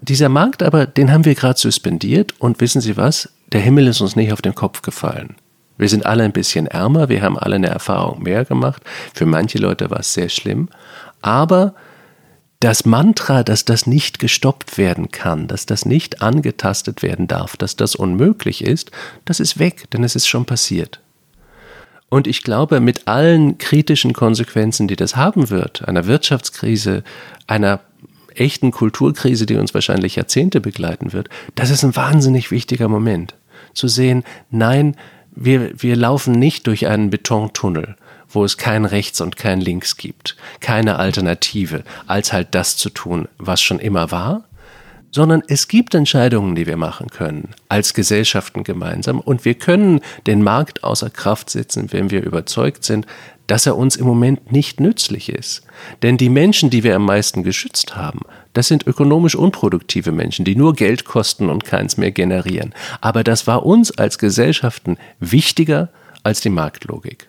Dieser Markt aber, den haben wir gerade suspendiert und wissen Sie was? Der Himmel ist uns nicht auf den Kopf gefallen. Wir sind alle ein bisschen ärmer, wir haben alle eine Erfahrung mehr gemacht. Für manche Leute war es sehr schlimm. Aber das Mantra, dass das nicht gestoppt werden kann, dass das nicht angetastet werden darf, dass das unmöglich ist, das ist weg, denn es ist schon passiert. Und ich glaube, mit allen kritischen Konsequenzen, die das haben wird, einer Wirtschaftskrise, einer echten Kulturkrise, die uns wahrscheinlich Jahrzehnte begleiten wird, das ist ein wahnsinnig wichtiger Moment. Zu sehen, nein, wir, wir laufen nicht durch einen Betontunnel, wo es kein Rechts und kein Links gibt, keine Alternative, als halt das zu tun, was schon immer war, sondern es gibt Entscheidungen, die wir machen können, als Gesellschaften gemeinsam, und wir können den Markt außer Kraft setzen, wenn wir überzeugt sind, dass er uns im Moment nicht nützlich ist. Denn die Menschen, die wir am meisten geschützt haben, das sind ökonomisch unproduktive Menschen, die nur Geld kosten und keins mehr generieren. Aber das war uns als Gesellschaften wichtiger als die Marktlogik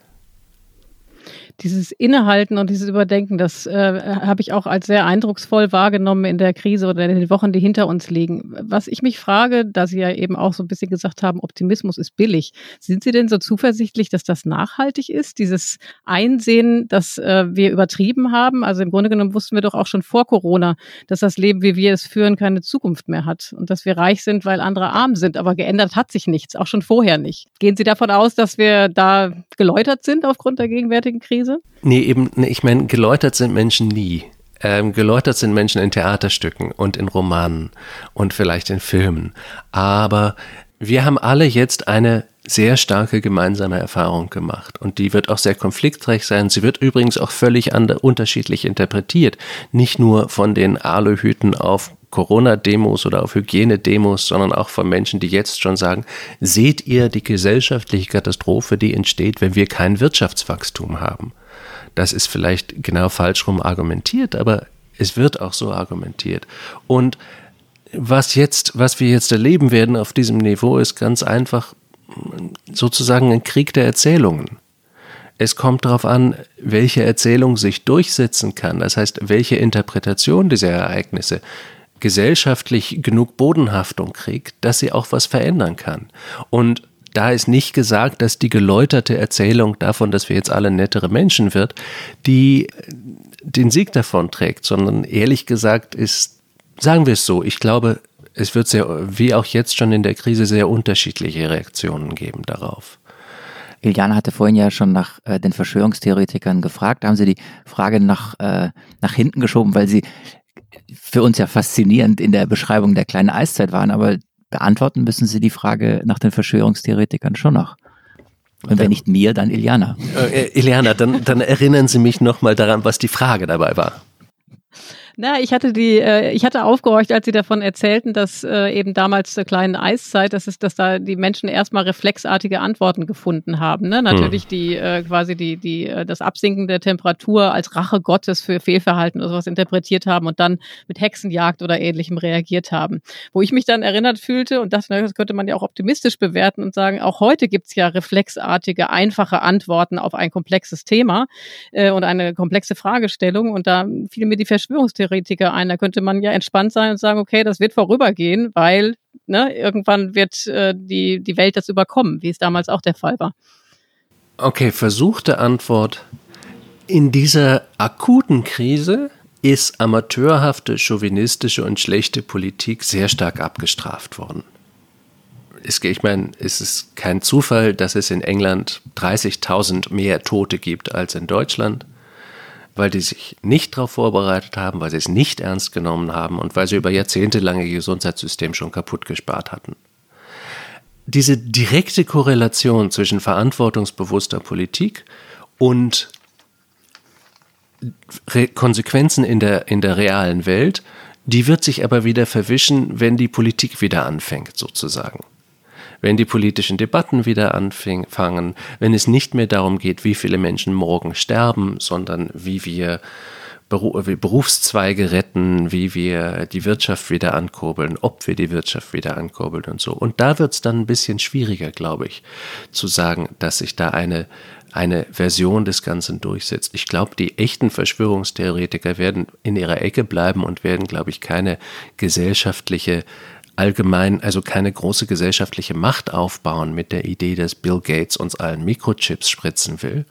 dieses Innehalten und dieses Überdenken, das äh, habe ich auch als sehr eindrucksvoll wahrgenommen in der Krise oder in den Wochen, die hinter uns liegen. Was ich mich frage, da Sie ja eben auch so ein bisschen gesagt haben, Optimismus ist billig. Sind Sie denn so zuversichtlich, dass das nachhaltig ist? Dieses Einsehen, dass äh, wir übertrieben haben? Also im Grunde genommen wussten wir doch auch schon vor Corona, dass das Leben, wie wir es führen, keine Zukunft mehr hat und dass wir reich sind, weil andere arm sind. Aber geändert hat sich nichts, auch schon vorher nicht. Gehen Sie davon aus, dass wir da geläutert sind aufgrund der gegenwärtigen Krise? Krise? Nee, eben, nee, ich meine, geläutert sind Menschen nie. Ähm, geläutert sind Menschen in Theaterstücken und in Romanen und vielleicht in Filmen. Aber wir haben alle jetzt eine sehr starke gemeinsame Erfahrung gemacht. Und die wird auch sehr konfliktreich sein. Sie wird übrigens auch völlig unterschiedlich interpretiert. Nicht nur von den Aluhüten auf Corona-Demos oder auf Hygienedemos, sondern auch von Menschen, die jetzt schon sagen, seht ihr die gesellschaftliche Katastrophe, die entsteht, wenn wir kein Wirtschaftswachstum haben? Das ist vielleicht genau falsch rum argumentiert, aber es wird auch so argumentiert. Und was jetzt, was wir jetzt erleben werden auf diesem Niveau, ist ganz einfach sozusagen ein Krieg der Erzählungen. Es kommt darauf an, welche Erzählung sich durchsetzen kann. Das heißt, welche Interpretation dieser Ereignisse gesellschaftlich genug Bodenhaftung kriegt, dass sie auch was verändern kann. Und da ist nicht gesagt, dass die geläuterte Erzählung davon, dass wir jetzt alle nettere Menschen wird, die den Sieg davon trägt, sondern ehrlich gesagt ist, sagen wir es so, ich glaube, es wird sehr, wie auch jetzt schon in der Krise, sehr unterschiedliche Reaktionen geben darauf. Iliana hatte vorhin ja schon nach äh, den Verschwörungstheoretikern gefragt. Haben Sie die Frage nach, äh, nach hinten geschoben, weil Sie für uns ja faszinierend in der Beschreibung der kleinen Eiszeit waren, aber beantworten müssen Sie die Frage nach den Verschwörungstheoretikern schon noch. Und wenn nicht mir, dann Iliana. Äh, Iliana, dann, dann erinnern Sie mich nochmal daran, was die Frage dabei war. Na, ich hatte die, äh, ich hatte aufgehorcht, als Sie davon erzählten, dass äh, eben damals zur kleinen Eiszeit, dass es, dass da die Menschen erstmal reflexartige Antworten gefunden haben. Ne? Natürlich hm. die äh, quasi die, die, äh, das Absinken der Temperatur als Rache Gottes für Fehlverhalten oder sowas interpretiert haben und dann mit Hexenjagd oder ähnlichem reagiert haben. Wo ich mich dann erinnert fühlte und dachte, na, das könnte man ja auch optimistisch bewerten und sagen, auch heute gibt's ja reflexartige, einfache Antworten auf ein komplexes Thema äh, und eine komplexe Fragestellung. Und da fiel mir die Verschwörungstheorie Theoretiker ein. Da könnte man ja entspannt sein und sagen, okay, das wird vorübergehen, weil ne, irgendwann wird äh, die, die Welt das überkommen, wie es damals auch der Fall war. Okay, versuchte Antwort. In dieser akuten Krise ist amateurhafte, chauvinistische und schlechte Politik sehr stark abgestraft worden. Ich meine, es ist kein Zufall, dass es in England 30.000 mehr Tote gibt als in Deutschland weil die sich nicht darauf vorbereitet haben, weil sie es nicht ernst genommen haben und weil sie über Jahrzehnte lang ihr Gesundheitssystem schon kaputt gespart hatten. Diese direkte Korrelation zwischen verantwortungsbewusster Politik und Re Konsequenzen in der, in der realen Welt, die wird sich aber wieder verwischen, wenn die Politik wieder anfängt, sozusagen wenn die politischen Debatten wieder anfangen, wenn es nicht mehr darum geht, wie viele Menschen morgen sterben, sondern wie wir Berufszweige retten, wie wir die Wirtschaft wieder ankurbeln, ob wir die Wirtschaft wieder ankurbeln und so. Und da wird es dann ein bisschen schwieriger, glaube ich, zu sagen, dass sich da eine, eine Version des Ganzen durchsetzt. Ich glaube, die echten Verschwörungstheoretiker werden in ihrer Ecke bleiben und werden, glaube ich, keine gesellschaftliche allgemein also keine große gesellschaftliche Macht aufbauen mit der Idee, dass Bill Gates uns allen Mikrochips spritzen will,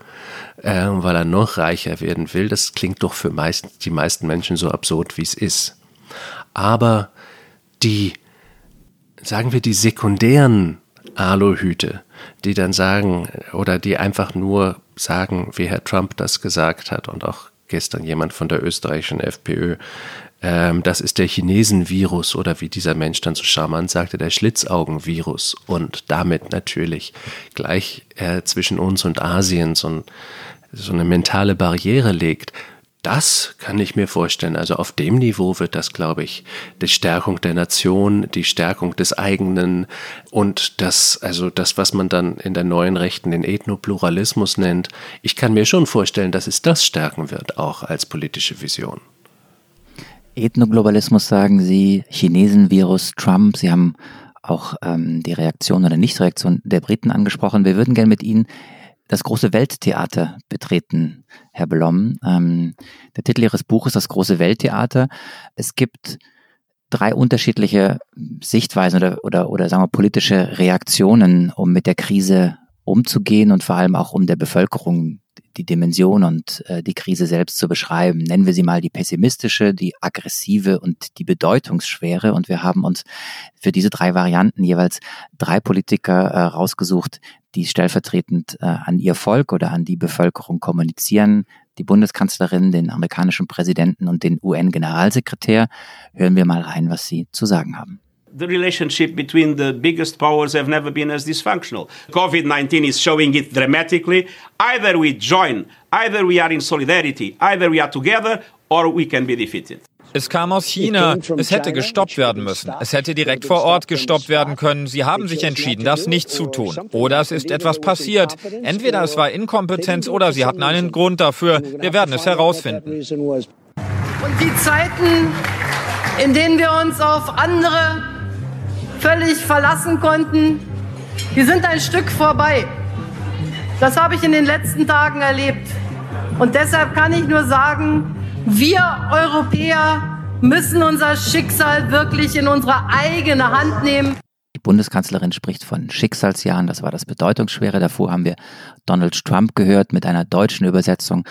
äh, weil er noch reicher werden will. Das klingt doch für meist, die meisten Menschen so absurd, wie es ist. Aber die, sagen wir, die sekundären Aluhüte, die dann sagen oder die einfach nur sagen, wie Herr Trump das gesagt hat und auch gestern jemand von der österreichischen FPÖ, ähm, das ist der Chinesenvirus oder wie dieser Mensch dann so charmant sagte, der Schlitzaugenvirus und damit natürlich gleich äh, zwischen uns und Asien so, ein, so eine mentale Barriere legt. Das kann ich mir vorstellen. Also auf dem Niveau wird das, glaube ich, die Stärkung der Nation, die Stärkung des eigenen und das, also das, was man dann in der neuen Rechten den Ethnopluralismus nennt. Ich kann mir schon vorstellen, dass es das stärken wird, auch als politische Vision. Ethnoglobalismus sagen Sie, Chinesenvirus, Trump. Sie haben auch ähm, die Reaktion oder Nichtreaktion der Briten angesprochen. Wir würden gerne mit Ihnen das große Welttheater betreten, Herr Blom. Ähm, der Titel Ihres Buches Das große Welttheater. Es gibt drei unterschiedliche Sichtweisen oder, oder, oder sagen wir politische Reaktionen, um mit der Krise umzugehen und vor allem auch um der Bevölkerung die Dimension und äh, die Krise selbst zu beschreiben. Nennen wir sie mal die pessimistische, die aggressive und die bedeutungsschwere. Und wir haben uns für diese drei Varianten jeweils drei Politiker äh, rausgesucht, die stellvertretend äh, an ihr Volk oder an die Bevölkerung kommunizieren. Die Bundeskanzlerin, den amerikanischen Präsidenten und den UN-Generalsekretär. Hören wir mal rein, was sie zu sagen haben. The relationship between the biggest powers have never been as dysfunctional. COVID 19 is showing it dramatically. Either we join, either we are in solidarity, either we are together, or we can be defeated. Es kam aus China. Es hätte gestoppt werden müssen. Es hätte direkt vor Ort gestoppt werden können. Sie haben sich entschieden, das nicht zu tun. Oder es ist etwas passiert. Entweder es war Inkompetenz oder sie hatten einen Grund dafür. Wir werden es herausfinden. Und die Zeiten, in denen wir uns auf andere völlig verlassen konnten, die sind ein Stück vorbei. Das habe ich in den letzten Tagen erlebt. Und deshalb kann ich nur sagen, wir Europäer müssen unser Schicksal wirklich in unsere eigene Hand nehmen. Bundeskanzlerin spricht von Schicksalsjahren, das war das Bedeutungsschwere. Davor haben wir Donald Trump gehört mit einer deutschen Übersetzung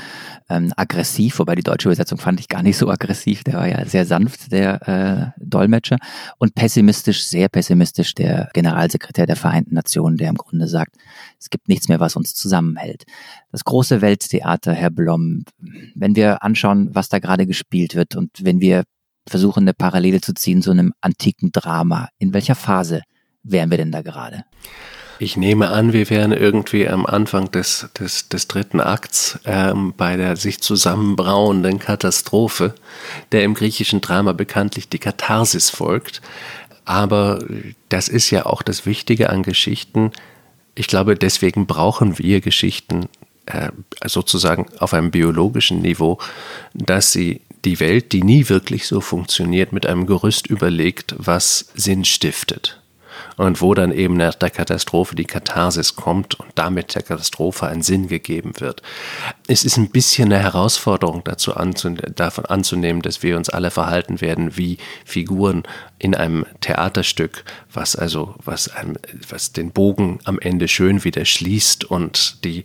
ähm, aggressiv, wobei die deutsche Übersetzung fand ich gar nicht so aggressiv, der war ja sehr sanft, der äh, Dolmetscher. Und pessimistisch, sehr pessimistisch, der Generalsekretär der Vereinten Nationen, der im Grunde sagt, es gibt nichts mehr, was uns zusammenhält. Das große Welttheater, Herr Blom, wenn wir anschauen, was da gerade gespielt wird und wenn wir versuchen, eine Parallele zu ziehen zu einem antiken Drama, in welcher Phase wären wir denn da gerade? Ich nehme an, wir wären irgendwie am Anfang des, des, des dritten Akts ähm, bei der sich zusammenbrauenden Katastrophe, der im griechischen Drama bekanntlich die Katharsis folgt. Aber das ist ja auch das Wichtige an Geschichten. Ich glaube, deswegen brauchen wir Geschichten äh, sozusagen auf einem biologischen Niveau, dass sie die Welt, die nie wirklich so funktioniert, mit einem Gerüst überlegt, was Sinn stiftet und wo dann eben nach der Katastrophe die Katharsis kommt und damit der Katastrophe einen Sinn gegeben wird. Es ist ein bisschen eine Herausforderung dazu anzune davon anzunehmen, dass wir uns alle verhalten werden wie Figuren in einem Theaterstück, was also was einem, was den Bogen am Ende schön wieder schließt und die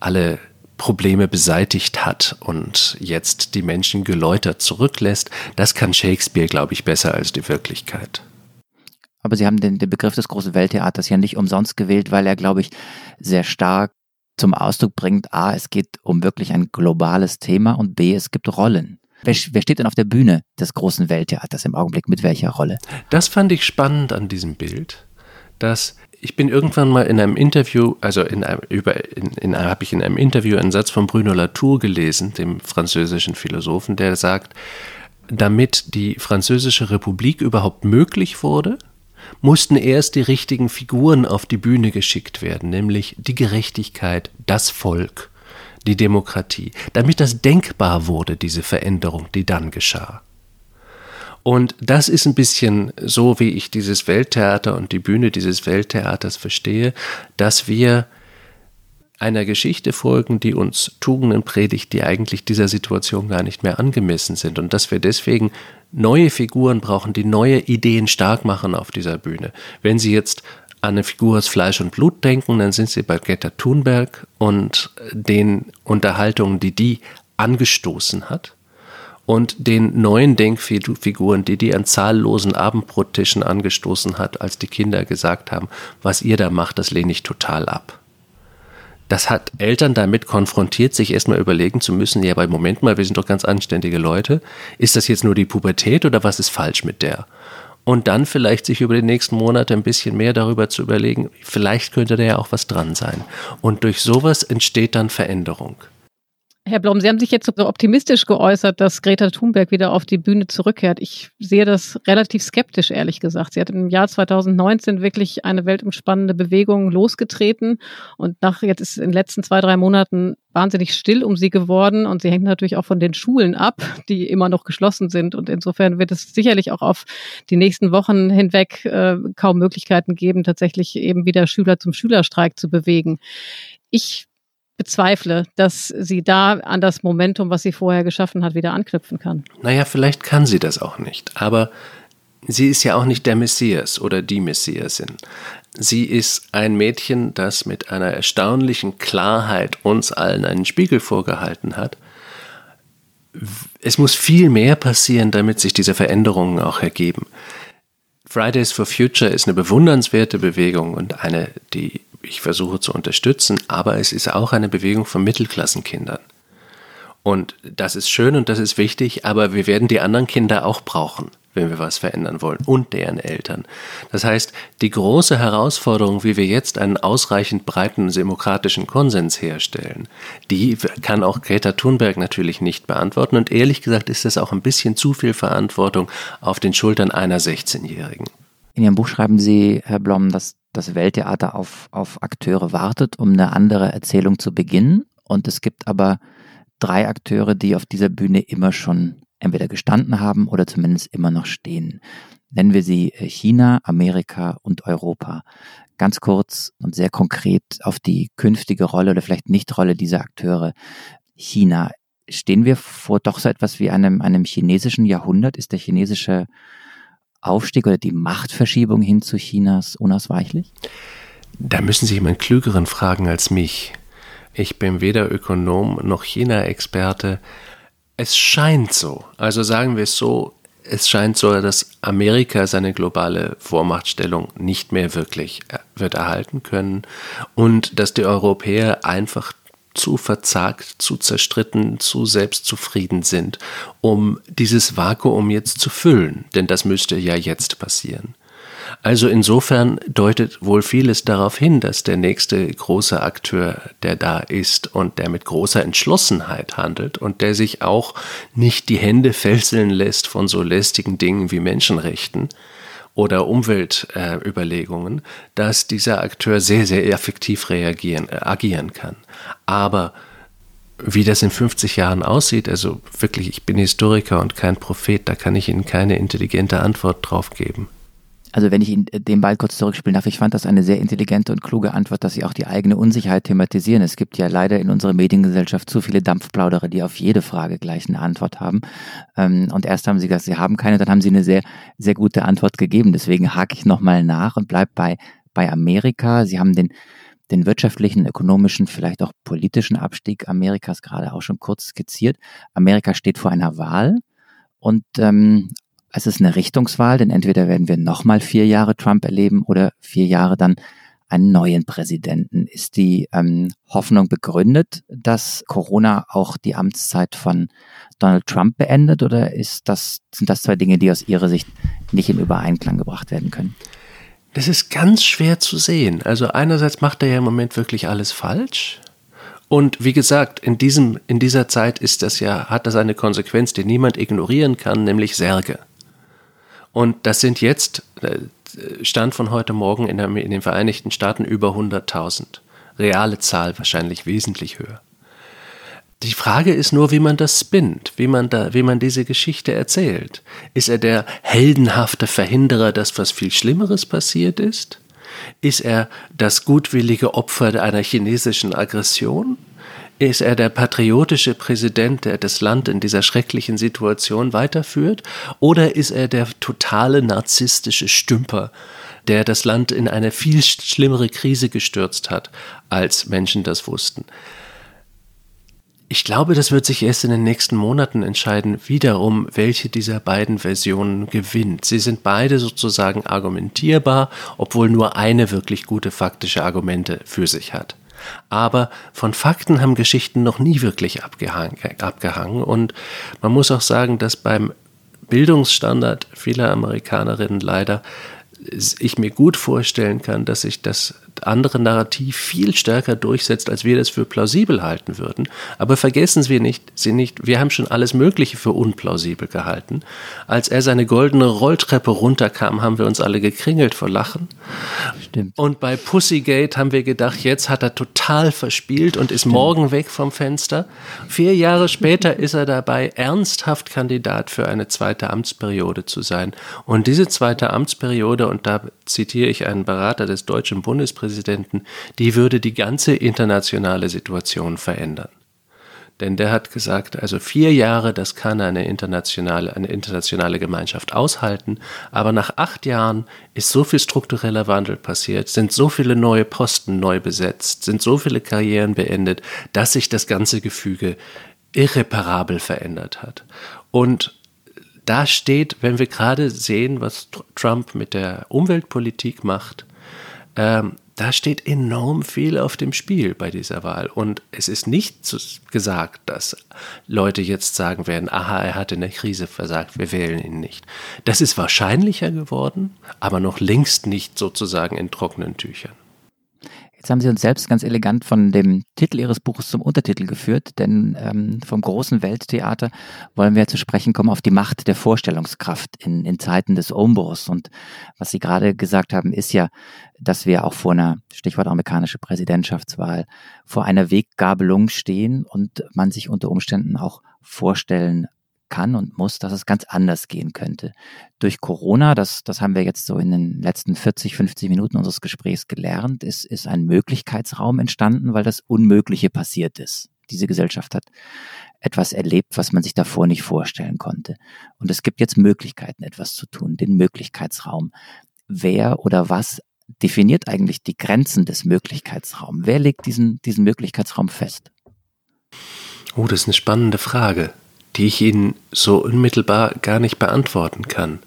alle Probleme beseitigt hat und jetzt die Menschen geläutert zurücklässt, das kann Shakespeare, glaube ich, besser als die Wirklichkeit. Aber Sie haben den, den Begriff des großen Welttheaters ja nicht umsonst gewählt, weil er, glaube ich, sehr stark zum Ausdruck bringt, a, es geht um wirklich ein globales Thema und b, es gibt Rollen. Wer, wer, steht denn auf der Bühne des großen Welttheaters im Augenblick mit welcher Rolle? Das fand ich spannend an diesem Bild, dass ich bin irgendwann mal in einem Interview, also in in, in, habe ich in einem Interview einen Satz von Bruno Latour gelesen, dem französischen Philosophen, der sagt, damit die französische Republik überhaupt möglich wurde, mussten erst die richtigen Figuren auf die Bühne geschickt werden, nämlich die Gerechtigkeit, das Volk, die Demokratie, damit das denkbar wurde, diese Veränderung, die dann geschah. Und das ist ein bisschen so, wie ich dieses Welttheater und die Bühne dieses Welttheaters verstehe, dass wir einer Geschichte folgen, die uns Tugenden predigt, die eigentlich dieser Situation gar nicht mehr angemessen sind und dass wir deswegen neue Figuren brauchen, die neue Ideen stark machen auf dieser Bühne. Wenn Sie jetzt an eine Figur aus Fleisch und Blut denken, dann sind Sie bei Greta Thunberg und den Unterhaltungen, die die angestoßen hat und den neuen Denkfiguren, die die an zahllosen Abendbrottischen angestoßen hat, als die Kinder gesagt haben, was ihr da macht, das lehne ich total ab. Das hat Eltern damit konfrontiert, sich erstmal überlegen zu müssen, ja, aber Moment mal, wir sind doch ganz anständige Leute. Ist das jetzt nur die Pubertät oder was ist falsch mit der? Und dann vielleicht sich über die nächsten Monate ein bisschen mehr darüber zu überlegen, vielleicht könnte da ja auch was dran sein. Und durch sowas entsteht dann Veränderung. Herr Blom, Sie haben sich jetzt so optimistisch geäußert, dass Greta Thunberg wieder auf die Bühne zurückkehrt. Ich sehe das relativ skeptisch, ehrlich gesagt. Sie hat im Jahr 2019 wirklich eine weltumspannende Bewegung losgetreten und nach jetzt ist in den letzten zwei, drei Monaten wahnsinnig still um sie geworden und sie hängt natürlich auch von den Schulen ab, die immer noch geschlossen sind und insofern wird es sicherlich auch auf die nächsten Wochen hinweg äh, kaum Möglichkeiten geben, tatsächlich eben wieder Schüler zum Schülerstreik zu bewegen. Ich bezweifle, dass sie da an das Momentum, was sie vorher geschaffen hat, wieder anknüpfen kann. Naja, vielleicht kann sie das auch nicht, aber sie ist ja auch nicht der Messias oder die Messiasin. Sie ist ein Mädchen, das mit einer erstaunlichen Klarheit uns allen einen Spiegel vorgehalten hat. Es muss viel mehr passieren, damit sich diese Veränderungen auch ergeben. Fridays for Future ist eine bewundernswerte Bewegung und eine, die ich versuche zu unterstützen, aber es ist auch eine Bewegung von Mittelklassenkindern. Und das ist schön und das ist wichtig, aber wir werden die anderen Kinder auch brauchen, wenn wir was verändern wollen und deren Eltern. Das heißt, die große Herausforderung, wie wir jetzt einen ausreichend breiten demokratischen Konsens herstellen, die kann auch Greta Thunberg natürlich nicht beantworten. Und ehrlich gesagt ist das auch ein bisschen zu viel Verantwortung auf den Schultern einer 16-Jährigen. In Ihrem Buch schreiben Sie, Herr Blom, dass das Welttheater auf, auf Akteure wartet, um eine andere Erzählung zu beginnen. Und es gibt aber drei Akteure, die auf dieser Bühne immer schon entweder gestanden haben oder zumindest immer noch stehen. Nennen wir sie äh, China, Amerika und Europa. Ganz kurz und sehr konkret auf die künftige Rolle oder vielleicht Nicht-Rolle dieser Akteure. China. Stehen wir vor doch so etwas wie einem, einem chinesischen Jahrhundert? Ist der chinesische Aufstieg oder die Machtverschiebung hin zu Chinas unausweichlich? Da müssen Sie jemanden Klügeren fragen als mich. Ich bin weder Ökonom noch China-Experte. Es scheint so, also sagen wir es so, es scheint so, dass Amerika seine globale Vormachtstellung nicht mehr wirklich äh, wird erhalten können und dass die Europäer einfach zu verzagt, zu zerstritten, zu selbstzufrieden sind, um dieses Vakuum jetzt zu füllen, denn das müsste ja jetzt passieren. Also insofern deutet wohl vieles darauf hin, dass der nächste große Akteur, der da ist und der mit großer Entschlossenheit handelt und der sich auch nicht die Hände *laughs* fesseln lässt von so lästigen Dingen wie Menschenrechten, oder Umweltüberlegungen, äh, dass dieser Akteur sehr, sehr effektiv reagieren, äh, agieren kann. Aber wie das in 50 Jahren aussieht, also wirklich, ich bin Historiker und kein Prophet, da kann ich Ihnen keine intelligente Antwort drauf geben. Also wenn ich Ihnen äh, den Ball kurz zurückspielen darf, ich fand das eine sehr intelligente und kluge Antwort, dass Sie auch die eigene Unsicherheit thematisieren. Es gibt ja leider in unserer Mediengesellschaft zu viele Dampfplauderer, die auf jede Frage gleich eine Antwort haben. Ähm, und erst haben Sie gesagt, Sie haben keine, dann haben Sie eine sehr, sehr gute Antwort gegeben. Deswegen hake ich nochmal nach und bleib bei, bei Amerika. Sie haben den, den wirtschaftlichen, ökonomischen, vielleicht auch politischen Abstieg Amerikas gerade auch schon kurz skizziert. Amerika steht vor einer Wahl. Und ähm, es ist eine Richtungswahl, denn entweder werden wir nochmal vier Jahre Trump erleben oder vier Jahre dann einen neuen Präsidenten. Ist die ähm, Hoffnung begründet, dass Corona auch die Amtszeit von Donald Trump beendet oder ist das, sind das zwei Dinge, die aus Ihrer Sicht nicht in Übereinklang gebracht werden können? Das ist ganz schwer zu sehen. Also einerseits macht er ja im Moment wirklich alles falsch. Und wie gesagt, in, diesem, in dieser Zeit ist das ja, hat das eine Konsequenz, die niemand ignorieren kann, nämlich Särge. Und das sind jetzt, äh, Stand von heute Morgen in, in den Vereinigten Staaten über 100.000. Reale Zahl wahrscheinlich wesentlich höher. Die Frage ist nur, wie man das spinnt, wie man, da, wie man diese Geschichte erzählt. Ist er der heldenhafte Verhinderer, dass was viel Schlimmeres passiert ist? Ist er das gutwillige Opfer einer chinesischen Aggression? Ist er der patriotische Präsident, der das Land in dieser schrecklichen Situation weiterführt? Oder ist er der totale narzisstische Stümper, der das Land in eine viel schlimmere Krise gestürzt hat, als Menschen das wussten? Ich glaube, das wird sich erst in den nächsten Monaten entscheiden, wiederum, welche dieser beiden Versionen gewinnt. Sie sind beide sozusagen argumentierbar, obwohl nur eine wirklich gute faktische Argumente für sich hat. Aber von Fakten haben Geschichten noch nie wirklich abgehangen, abgehangen. Und man muss auch sagen, dass beim Bildungsstandard vieler Amerikanerinnen leider ich mir gut vorstellen kann, dass sich das andere Narrativ viel stärker durchsetzt, als wir das für plausibel halten würden. Aber vergessen wir nicht, sie nicht, wir haben schon alles Mögliche für unplausibel gehalten. Als er seine goldene Rolltreppe runterkam, haben wir uns alle gekringelt vor Lachen. Stimmt. Und bei Pussygate haben wir gedacht, jetzt hat er total verspielt und ist Stimmt. morgen weg vom Fenster. Vier Jahre später ist er dabei, ernsthaft Kandidat für eine zweite Amtsperiode zu sein. Und diese zweite Amtsperiode, und da zitiere ich einen Berater des deutschen Bundespräsidenten, Präsidenten, die würde die ganze internationale Situation verändern. Denn der hat gesagt, also vier Jahre, das kann eine internationale, eine internationale Gemeinschaft aushalten, aber nach acht Jahren ist so viel struktureller Wandel passiert, sind so viele neue Posten neu besetzt, sind so viele Karrieren beendet, dass sich das ganze Gefüge irreparabel verändert hat. Und da steht, wenn wir gerade sehen, was Trump mit der Umweltpolitik macht, ähm, da steht enorm viel auf dem Spiel bei dieser Wahl. Und es ist nicht gesagt, dass Leute jetzt sagen werden, aha, er hat in der Krise versagt, wir wählen ihn nicht. Das ist wahrscheinlicher geworden, aber noch längst nicht sozusagen in trockenen Tüchern. Jetzt haben Sie uns selbst ganz elegant von dem Titel Ihres Buches zum Untertitel geführt, denn ähm, vom großen Welttheater wollen wir zu sprechen kommen auf die Macht der Vorstellungskraft in, in Zeiten des Umbruchs. Und was Sie gerade gesagt haben, ist ja, dass wir auch vor einer, Stichwort amerikanische Präsidentschaftswahl, vor einer Weggabelung stehen und man sich unter Umständen auch vorstellen kann und muss, dass es ganz anders gehen könnte. Durch Corona, das, das haben wir jetzt so in den letzten 40, 50 Minuten unseres Gesprächs gelernt, ist, ist ein Möglichkeitsraum entstanden, weil das Unmögliche passiert ist. Diese Gesellschaft hat etwas erlebt, was man sich davor nicht vorstellen konnte. Und es gibt jetzt Möglichkeiten, etwas zu tun, den Möglichkeitsraum. Wer oder was definiert eigentlich die Grenzen des Möglichkeitsraums? Wer legt diesen, diesen Möglichkeitsraum fest? Oh, das ist eine spannende Frage die ich Ihnen so unmittelbar gar nicht beantworten kann.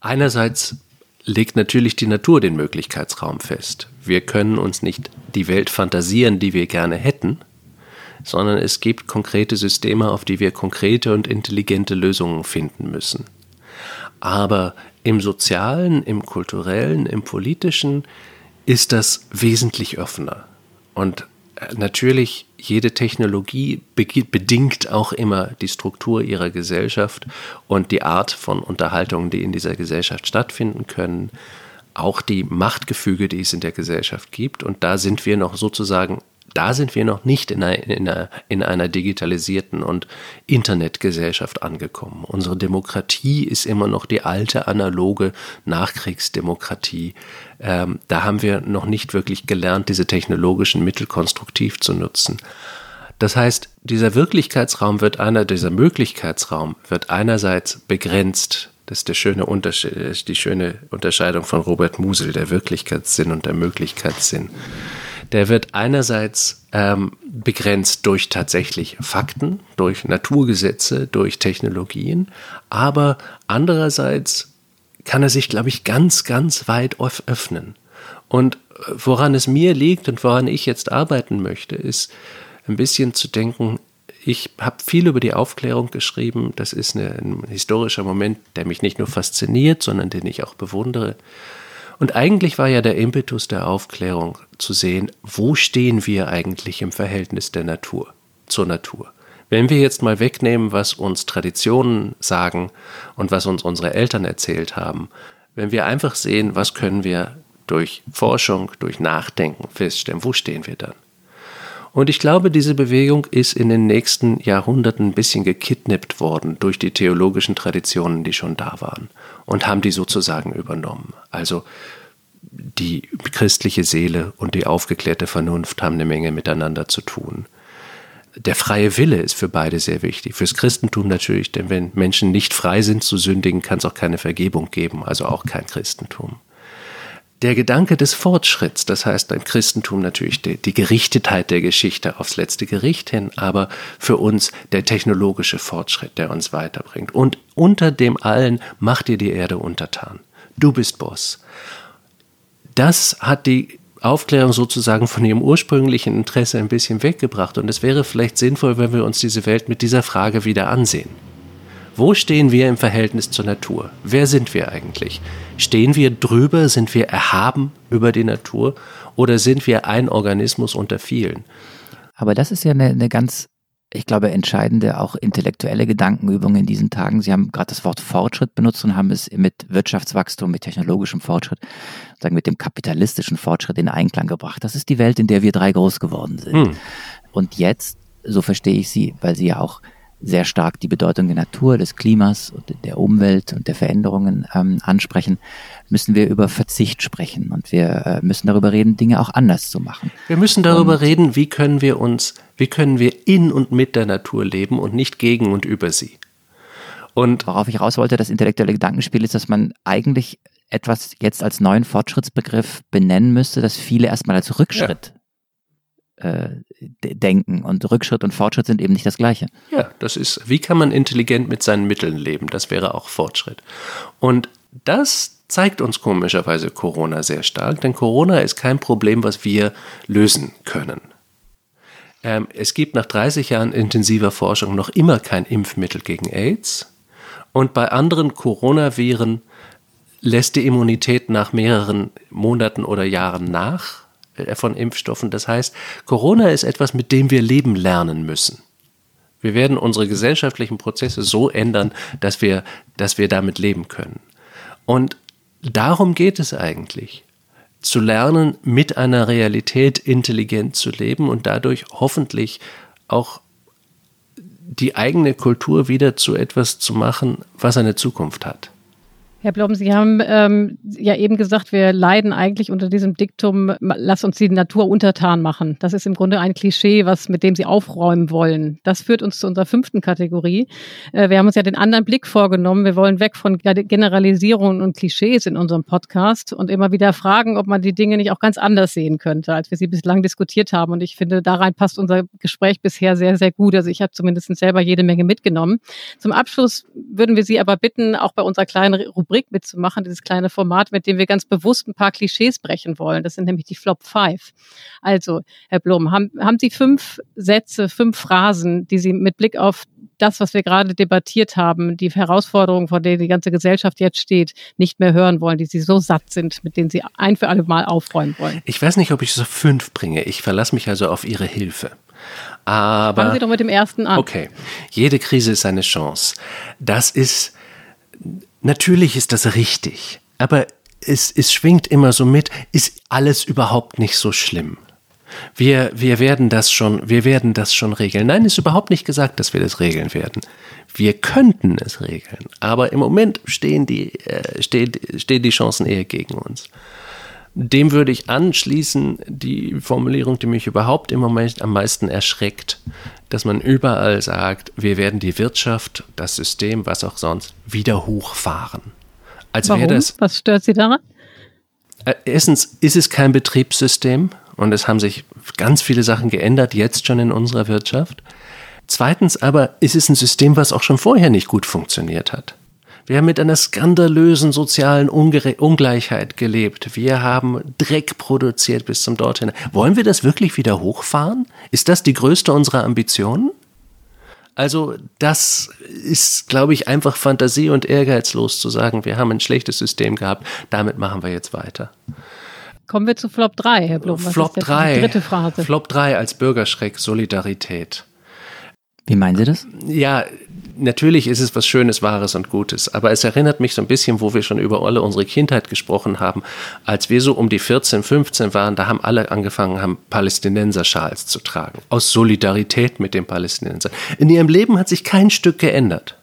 Einerseits legt natürlich die Natur den Möglichkeitsraum fest. Wir können uns nicht die Welt fantasieren, die wir gerne hätten, sondern es gibt konkrete Systeme, auf die wir konkrete und intelligente Lösungen finden müssen. Aber im sozialen, im kulturellen, im politischen ist das wesentlich offener. Und natürlich, jede Technologie bedingt auch immer die Struktur ihrer Gesellschaft und die Art von Unterhaltungen, die in dieser Gesellschaft stattfinden können, auch die Machtgefüge, die es in der Gesellschaft gibt. Und da sind wir noch sozusagen da sind wir noch nicht in einer, in einer, in einer digitalisierten und Internetgesellschaft angekommen. Unsere Demokratie ist immer noch die alte analoge Nachkriegsdemokratie. Ähm, da haben wir noch nicht wirklich gelernt, diese technologischen Mittel konstruktiv zu nutzen. Das heißt, dieser Wirklichkeitsraum wird einer, dieser Möglichkeitsraum wird einerseits begrenzt das ist der schöne die schöne Unterscheidung von Robert Musel, der Wirklichkeitssinn und der Möglichkeitssinn der wird einerseits ähm, begrenzt durch tatsächlich Fakten, durch Naturgesetze, durch Technologien, aber andererseits kann er sich, glaube ich, ganz, ganz weit öffnen. Und äh, woran es mir liegt und woran ich jetzt arbeiten möchte, ist ein bisschen zu denken, ich habe viel über die Aufklärung geschrieben. Das ist eine, ein historischer Moment, der mich nicht nur fasziniert, sondern den ich auch bewundere. Und eigentlich war ja der Impetus der Aufklärung zu sehen, wo stehen wir eigentlich im Verhältnis der Natur zur Natur. Wenn wir jetzt mal wegnehmen, was uns Traditionen sagen und was uns unsere Eltern erzählt haben, wenn wir einfach sehen, was können wir durch Forschung, durch Nachdenken feststellen, wo stehen wir dann? Und ich glaube, diese Bewegung ist in den nächsten Jahrhunderten ein bisschen gekidnappt worden durch die theologischen Traditionen, die schon da waren und haben die sozusagen übernommen. Also die christliche Seele und die aufgeklärte Vernunft haben eine Menge miteinander zu tun. Der freie Wille ist für beide sehr wichtig. Fürs Christentum natürlich, denn wenn Menschen nicht frei sind zu sündigen, kann es auch keine Vergebung geben, also auch kein Christentum der Gedanke des Fortschritts, das heißt ein Christentum natürlich die, die, Gerichtetheit der Geschichte aufs letzte Gericht hin, aber für uns der technologische Fortschritt, der uns weiterbringt. Und unter dem allen macht dir die Erde untertan. Du bist Boss. Das hat die Aufklärung sozusagen von ihrem ursprünglichen Interesse ein bisschen weggebracht. Und es wäre vielleicht sinnvoll, wenn wir uns diese Welt mit dieser Frage wieder ansehen. Wo stehen wir im Verhältnis zur Natur? Wer sind wir eigentlich? Stehen wir drüber? Sind wir erhaben über die Natur? Oder sind wir ein Organismus unter vielen? Aber das ist ja eine, eine ganz, ich glaube, entscheidende, auch intellektuelle Gedankenübung in diesen Tagen. Sie haben gerade das Wort Fortschritt benutzt und haben es mit Wirtschaftswachstum, mit technologischem Fortschritt, sagen mit dem kapitalistischen Fortschritt in Einklang gebracht. Das ist die Welt, in der wir drei groß geworden sind. Hm. Und jetzt, so verstehe ich Sie, weil Sie ja auch sehr stark die Bedeutung der Natur, des Klimas und der Umwelt und der Veränderungen ähm, ansprechen, müssen wir über Verzicht sprechen und wir äh, müssen darüber reden, Dinge auch anders zu machen. Wir müssen darüber und, reden, wie können wir uns, wie können wir in und mit der Natur leben und nicht gegen und über sie. Und worauf ich raus wollte, das intellektuelle Gedankenspiel ist, dass man eigentlich etwas jetzt als neuen Fortschrittsbegriff benennen müsste, das viele erstmal als Rückschritt äh, denken. Und Rückschritt und Fortschritt sind eben nicht das Gleiche. Ja, das ist, wie kann man intelligent mit seinen Mitteln leben? Das wäre auch Fortschritt. Und das zeigt uns komischerweise Corona sehr stark, denn Corona ist kein Problem, was wir lösen können. Ähm, es gibt nach 30 Jahren intensiver Forschung noch immer kein Impfmittel gegen AIDS. Und bei anderen Coronaviren lässt die Immunität nach mehreren Monaten oder Jahren nach. Äh, von Impfstoffen. Das heißt, Corona ist etwas, mit dem wir leben lernen müssen. Wir werden unsere gesellschaftlichen Prozesse so ändern, dass wir, dass wir damit leben können. Und darum geht es eigentlich. Zu lernen, mit einer Realität intelligent zu leben und dadurch hoffentlich auch die eigene Kultur wieder zu etwas zu machen, was eine Zukunft hat. Herr Blom, Sie haben ähm, ja eben gesagt, wir leiden eigentlich unter diesem Diktum, lass uns die Natur untertan machen. Das ist im Grunde ein Klischee, was, mit dem Sie aufräumen wollen. Das führt uns zu unserer fünften Kategorie. Äh, wir haben uns ja den anderen Blick vorgenommen. Wir wollen weg von Generalisierungen und Klischees in unserem Podcast und immer wieder fragen, ob man die Dinge nicht auch ganz anders sehen könnte, als wir sie bislang diskutiert haben. Und ich finde, da rein passt unser Gespräch bisher sehr, sehr gut. Also ich habe zumindest selber jede Menge mitgenommen. Zum Abschluss würden wir Sie aber bitten, auch bei unserer kleinen Rubrik Rubrik mitzumachen, dieses kleine Format, mit dem wir ganz bewusst ein paar Klischees brechen wollen. Das sind nämlich die Flop Five. Also, Herr Blum, haben, haben Sie fünf Sätze, fünf Phrasen, die Sie mit Blick auf das, was wir gerade debattiert haben, die Herausforderungen, vor denen die ganze Gesellschaft jetzt steht, nicht mehr hören wollen, die Sie so satt sind, mit denen Sie ein für alle Mal aufräumen wollen? Ich weiß nicht, ob ich so fünf bringe. Ich verlasse mich also auf Ihre Hilfe. Aber Fangen Sie doch mit dem ersten an. Okay. Jede Krise ist eine Chance. Das ist Natürlich ist das richtig, aber es, es schwingt immer so mit, ist alles überhaupt nicht so schlimm. Wir, wir werden das schon, wir werden das schon regeln. Nein, ist überhaupt nicht gesagt, dass wir das regeln werden. Wir könnten es regeln, aber im Moment stehen die, äh, stehen, stehen die Chancen eher gegen uns. Dem würde ich anschließen, die Formulierung, die mich überhaupt im Moment am meisten erschreckt, dass man überall sagt, wir werden die Wirtschaft, das System, was auch sonst, wieder hochfahren. Als Warum? Das, was stört Sie daran? Äh, erstens ist es kein Betriebssystem und es haben sich ganz viele Sachen geändert, jetzt schon in unserer Wirtschaft. Zweitens aber ist es ein System, was auch schon vorher nicht gut funktioniert hat. Wir haben mit einer skandalösen sozialen Ungere Ungleichheit gelebt. Wir haben Dreck produziert bis zum dorthin. Wollen wir das wirklich wieder hochfahren? Ist das die größte unserer Ambitionen? Also das ist, glaube ich, einfach Fantasie und ehrgeizlos zu sagen, wir haben ein schlechtes System gehabt, damit machen wir jetzt weiter. Kommen wir zu Flop 3, Herr Blum. Was Flop 3. dritte Phrase? Flop 3 als Bürgerschreck, Solidarität. Wie meinen Sie das? Ja, natürlich ist es was Schönes, Wahres und Gutes, aber es erinnert mich so ein bisschen, wo wir schon über alle unsere Kindheit gesprochen haben. Als wir so um die 14, 15 waren, da haben alle angefangen, haben Palästinenser-Schals zu tragen. Aus Solidarität mit den Palästinensern. In ihrem Leben hat sich kein Stück geändert.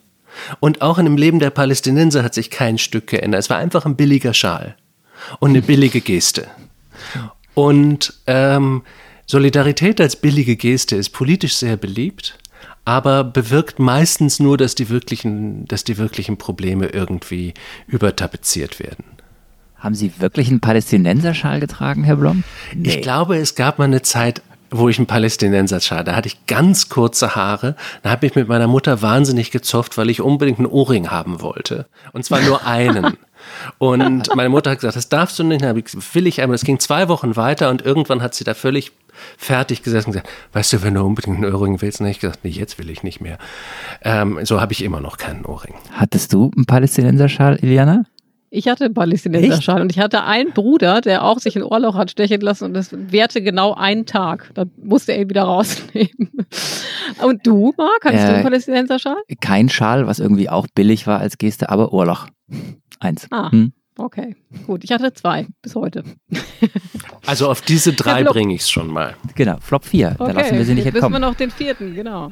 Und auch in dem Leben der Palästinenser hat sich kein Stück geändert. Es war einfach ein billiger Schal. und eine billige Geste. Und ähm, Solidarität als billige Geste ist politisch sehr beliebt, aber bewirkt meistens nur, dass die wirklichen, dass die wirklichen Probleme irgendwie übertapeziert werden. Haben Sie wirklich einen Palästinenserschal getragen, Herr Blom? Nee. Ich glaube, es gab mal eine Zeit, wo ich einen Palästinenserschal, da hatte ich ganz kurze Haare, da habe ich mit meiner Mutter wahnsinnig gezofft, weil ich unbedingt einen Ohrring haben wollte. Und zwar nur einen. *laughs* Und meine Mutter hat gesagt, das darfst du nicht, dann will ich einmal. Das ging zwei Wochen weiter und irgendwann hat sie da völlig fertig gesessen und gesagt, weißt du, wenn du unbedingt einen Ohrring willst, dann habe ich gesagt, nee, jetzt will ich nicht mehr. Ähm, so habe ich immer noch keinen Ohrring. Hattest du einen Palästinenserschal, Iliana? Ich hatte einen Palästinenserschal und ich hatte einen Bruder, der auch sich ein Ohrloch hat stechen lassen und das währte genau einen Tag. Da musste er ihn wieder rausnehmen. Und du, Marc, hattest äh, du einen Palästinenserschal? Kein Schal, was irgendwie auch billig war als Geste, aber Ohrloch. Eins. Ah. Hm? Okay, gut. Ich hatte zwei bis heute. Also auf diese drei bringe ich es schon mal. Genau, Flop 4. Okay, da lassen wir sie nicht jetzt wissen wir noch den vierten, genau.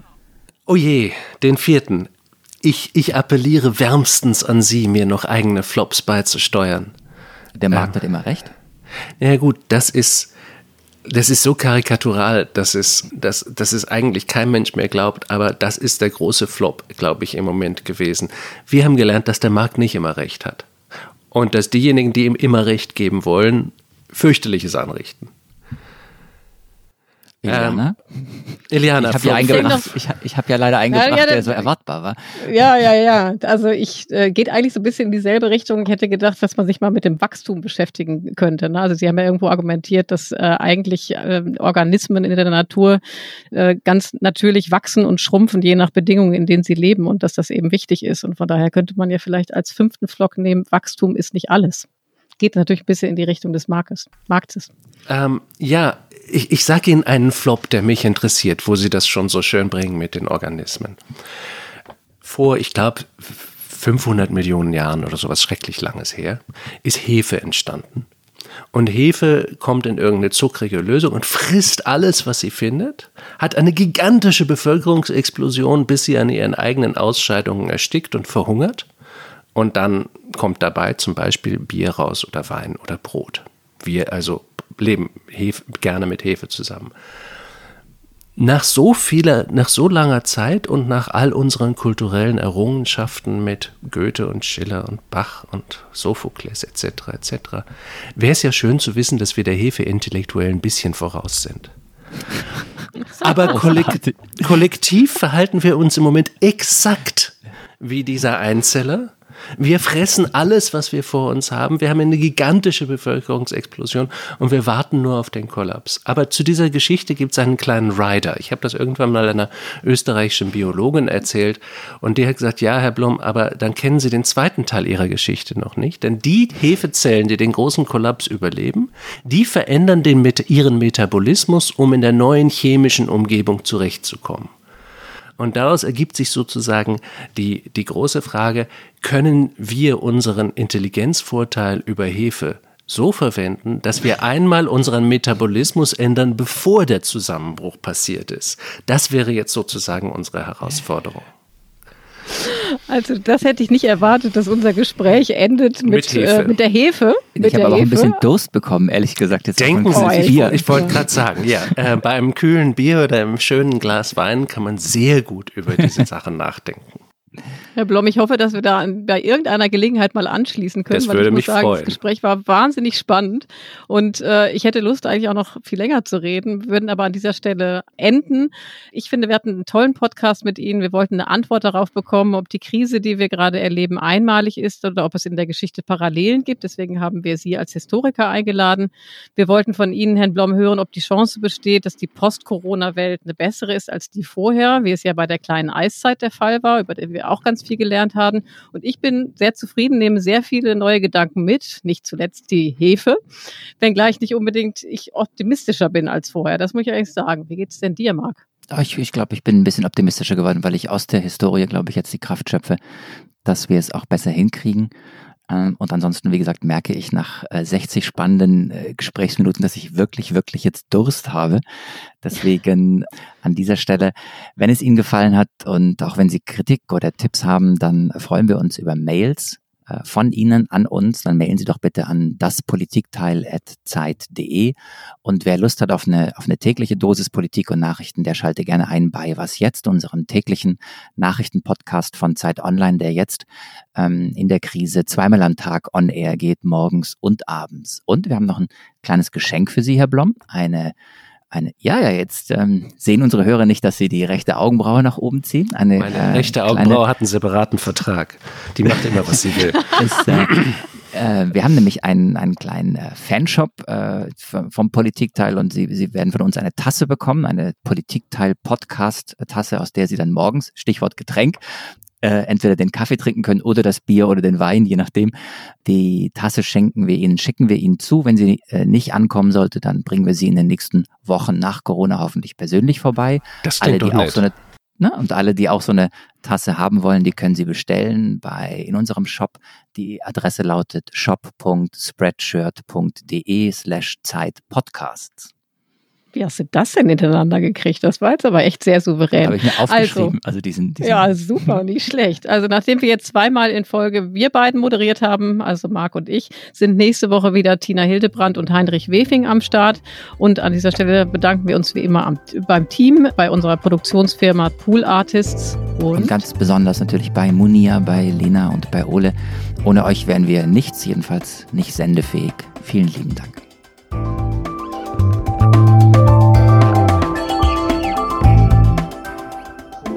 Oh je, den vierten. Ich, ich appelliere wärmstens an Sie, mir noch eigene Flops beizusteuern. Der Markt ähm, hat immer recht. Ja gut, das ist, das ist so karikatural, dass es, dass, dass es eigentlich kein Mensch mehr glaubt, aber das ist der große Flop, glaube ich, im Moment gewesen. Wir haben gelernt, dass der Markt nicht immer recht hat. Und dass diejenigen, die ihm immer recht geben wollen, fürchterliches anrichten. Iliana? Ähm, Iliana, ich habe ja, ich, ich hab ja leider eingebracht, ja, ja, der so erwartbar war. Ja, ja, ja. Also ich äh, geht eigentlich so ein bisschen in dieselbe Richtung. Ich hätte gedacht, dass man sich mal mit dem Wachstum beschäftigen könnte. Ne? Also Sie haben ja irgendwo argumentiert, dass äh, eigentlich äh, Organismen in der Natur äh, ganz natürlich wachsen und schrumpfen, je nach Bedingungen, in denen sie leben und dass das eben wichtig ist. Und von daher könnte man ja vielleicht als fünften Flock nehmen, Wachstum ist nicht alles geht natürlich ein bisschen in die Richtung des Marktes. Marktes. Ähm, ja, ich, ich sage Ihnen einen Flop, der mich interessiert, wo Sie das schon so schön bringen mit den Organismen. Vor, ich glaube, 500 Millionen Jahren oder sowas schrecklich langes her, ist Hefe entstanden. Und Hefe kommt in irgendeine zuckrige Lösung und frisst alles, was sie findet, hat eine gigantische Bevölkerungsexplosion, bis sie an ihren eigenen Ausscheidungen erstickt und verhungert. Und dann kommt dabei zum Beispiel Bier raus oder Wein oder Brot. Wir also leben Hefe, gerne mit Hefe zusammen. Nach so vieler, nach so langer Zeit und nach all unseren kulturellen Errungenschaften mit Goethe und Schiller und Bach und Sophokles etc. etc. wäre es ja schön zu wissen, dass wir der Hefe intellektuell ein bisschen voraus sind. Aber kollektiv, *laughs* kollektiv verhalten wir uns im Moment exakt wie dieser Einzeller wir fressen alles, was wir vor uns haben. Wir haben eine gigantische Bevölkerungsexplosion und wir warten nur auf den Kollaps. Aber zu dieser Geschichte gibt es einen kleinen Rider. Ich habe das irgendwann mal einer österreichischen Biologin erzählt und die hat gesagt, ja, Herr Blum, aber dann kennen Sie den zweiten Teil Ihrer Geschichte noch nicht. Denn die Hefezellen, die den großen Kollaps überleben, die verändern den, ihren Metabolismus, um in der neuen chemischen Umgebung zurechtzukommen. Und daraus ergibt sich sozusagen die, die große Frage, können wir unseren Intelligenzvorteil über Hefe so verwenden, dass wir einmal unseren Metabolismus ändern, bevor der Zusammenbruch passiert ist. Das wäre jetzt sozusagen unsere Herausforderung. Also das hätte ich nicht erwartet, dass unser Gespräch endet mit, mit, äh, mit der Hefe. ich habe aber auch ein bisschen Durst bekommen, ehrlich gesagt. Jetzt Denken Sie sich, Bier. ich wollte gerade sagen, ja, äh, bei einem kühlen Bier oder einem schönen Glas Wein kann man sehr gut über diese Sachen nachdenken. Herr Blom, ich hoffe, dass wir da bei irgendeiner Gelegenheit mal anschließen können. Das würde mich sagen, freuen. Das Gespräch war wahnsinnig spannend und äh, ich hätte Lust, eigentlich auch noch viel länger zu reden, wir würden aber an dieser Stelle enden. Ich finde, wir hatten einen tollen Podcast mit Ihnen. Wir wollten eine Antwort darauf bekommen, ob die Krise, die wir gerade erleben, einmalig ist oder ob es in der Geschichte Parallelen gibt. Deswegen haben wir Sie als Historiker eingeladen. Wir wollten von Ihnen, Herrn Blom, hören, ob die Chance besteht, dass die Post-Corona-Welt eine bessere ist als die vorher, wie es ja bei der kleinen Eiszeit der Fall war, über die wir auch ganz viel gelernt haben. Und ich bin sehr zufrieden, nehme sehr viele neue Gedanken mit, nicht zuletzt die Hefe, wenngleich nicht unbedingt ich optimistischer bin als vorher. Das muss ich eigentlich sagen. Wie geht es denn dir, Marc? Ich, ich glaube, ich bin ein bisschen optimistischer geworden, weil ich aus der Historie, glaube ich, jetzt die Kraft schöpfe, dass wir es auch besser hinkriegen. Ähm, und ansonsten, wie gesagt, merke ich nach 60 äh, spannenden äh, Gesprächsminuten, dass ich wirklich, wirklich jetzt Durst habe. Deswegen an dieser Stelle, wenn es Ihnen gefallen hat und auch wenn Sie Kritik oder Tipps haben, dann freuen wir uns über Mails von Ihnen an uns, dann mailen Sie doch bitte an daspolitikteil.zeit.de. Und wer Lust hat auf eine, auf eine tägliche Dosis Politik und Nachrichten, der schalte gerne ein bei Was Jetzt, unserem täglichen Nachrichtenpodcast von Zeit Online, der jetzt ähm, in der Krise zweimal am Tag on air geht, morgens und abends. Und wir haben noch ein kleines Geschenk für Sie, Herr Blom. Eine eine, ja, ja, jetzt ähm, sehen unsere Hörer nicht, dass sie die rechte Augenbraue nach oben ziehen. Eine, Meine äh, rechte Augenbraue hat einen separaten Vertrag. Die macht immer, was sie will. *laughs* Ist, äh, äh, wir haben nämlich einen, einen kleinen äh, Fanshop äh, vom Politikteil und sie, sie werden von uns eine Tasse bekommen, eine Politikteil-Podcast-Tasse, aus der Sie dann morgens, Stichwort Getränk, äh, entweder den Kaffee trinken können oder das Bier oder den Wein, je nachdem. Die Tasse schenken wir Ihnen, schicken wir Ihnen zu. Wenn sie äh, nicht ankommen sollte, dann bringen wir sie in den nächsten Wochen nach Corona hoffentlich persönlich vorbei. Das klingt Alle, die doch auch so eine Ne? Und alle, die auch so eine Tasse haben wollen, die können sie bestellen bei in unserem Shop. Die Adresse lautet shop.spreadshirt.de slash Zeit Podcasts. Wie hast du das denn hintereinander gekriegt? Das war jetzt aber echt sehr souverän. Habe ich mir aufgeschrieben. Also, also diesen, diesen ja, super, *laughs* nicht schlecht. Also nachdem wir jetzt zweimal in Folge wir beiden moderiert haben, also Marc und ich, sind nächste Woche wieder Tina Hildebrand und Heinrich Wefing am Start. Und an dieser Stelle bedanken wir uns wie immer am, beim Team, bei unserer Produktionsfirma Pool Artists. Und, und ganz besonders natürlich bei Munia, bei Lena und bei Ole. Ohne euch wären wir nichts, jedenfalls nicht sendefähig. Vielen lieben Dank.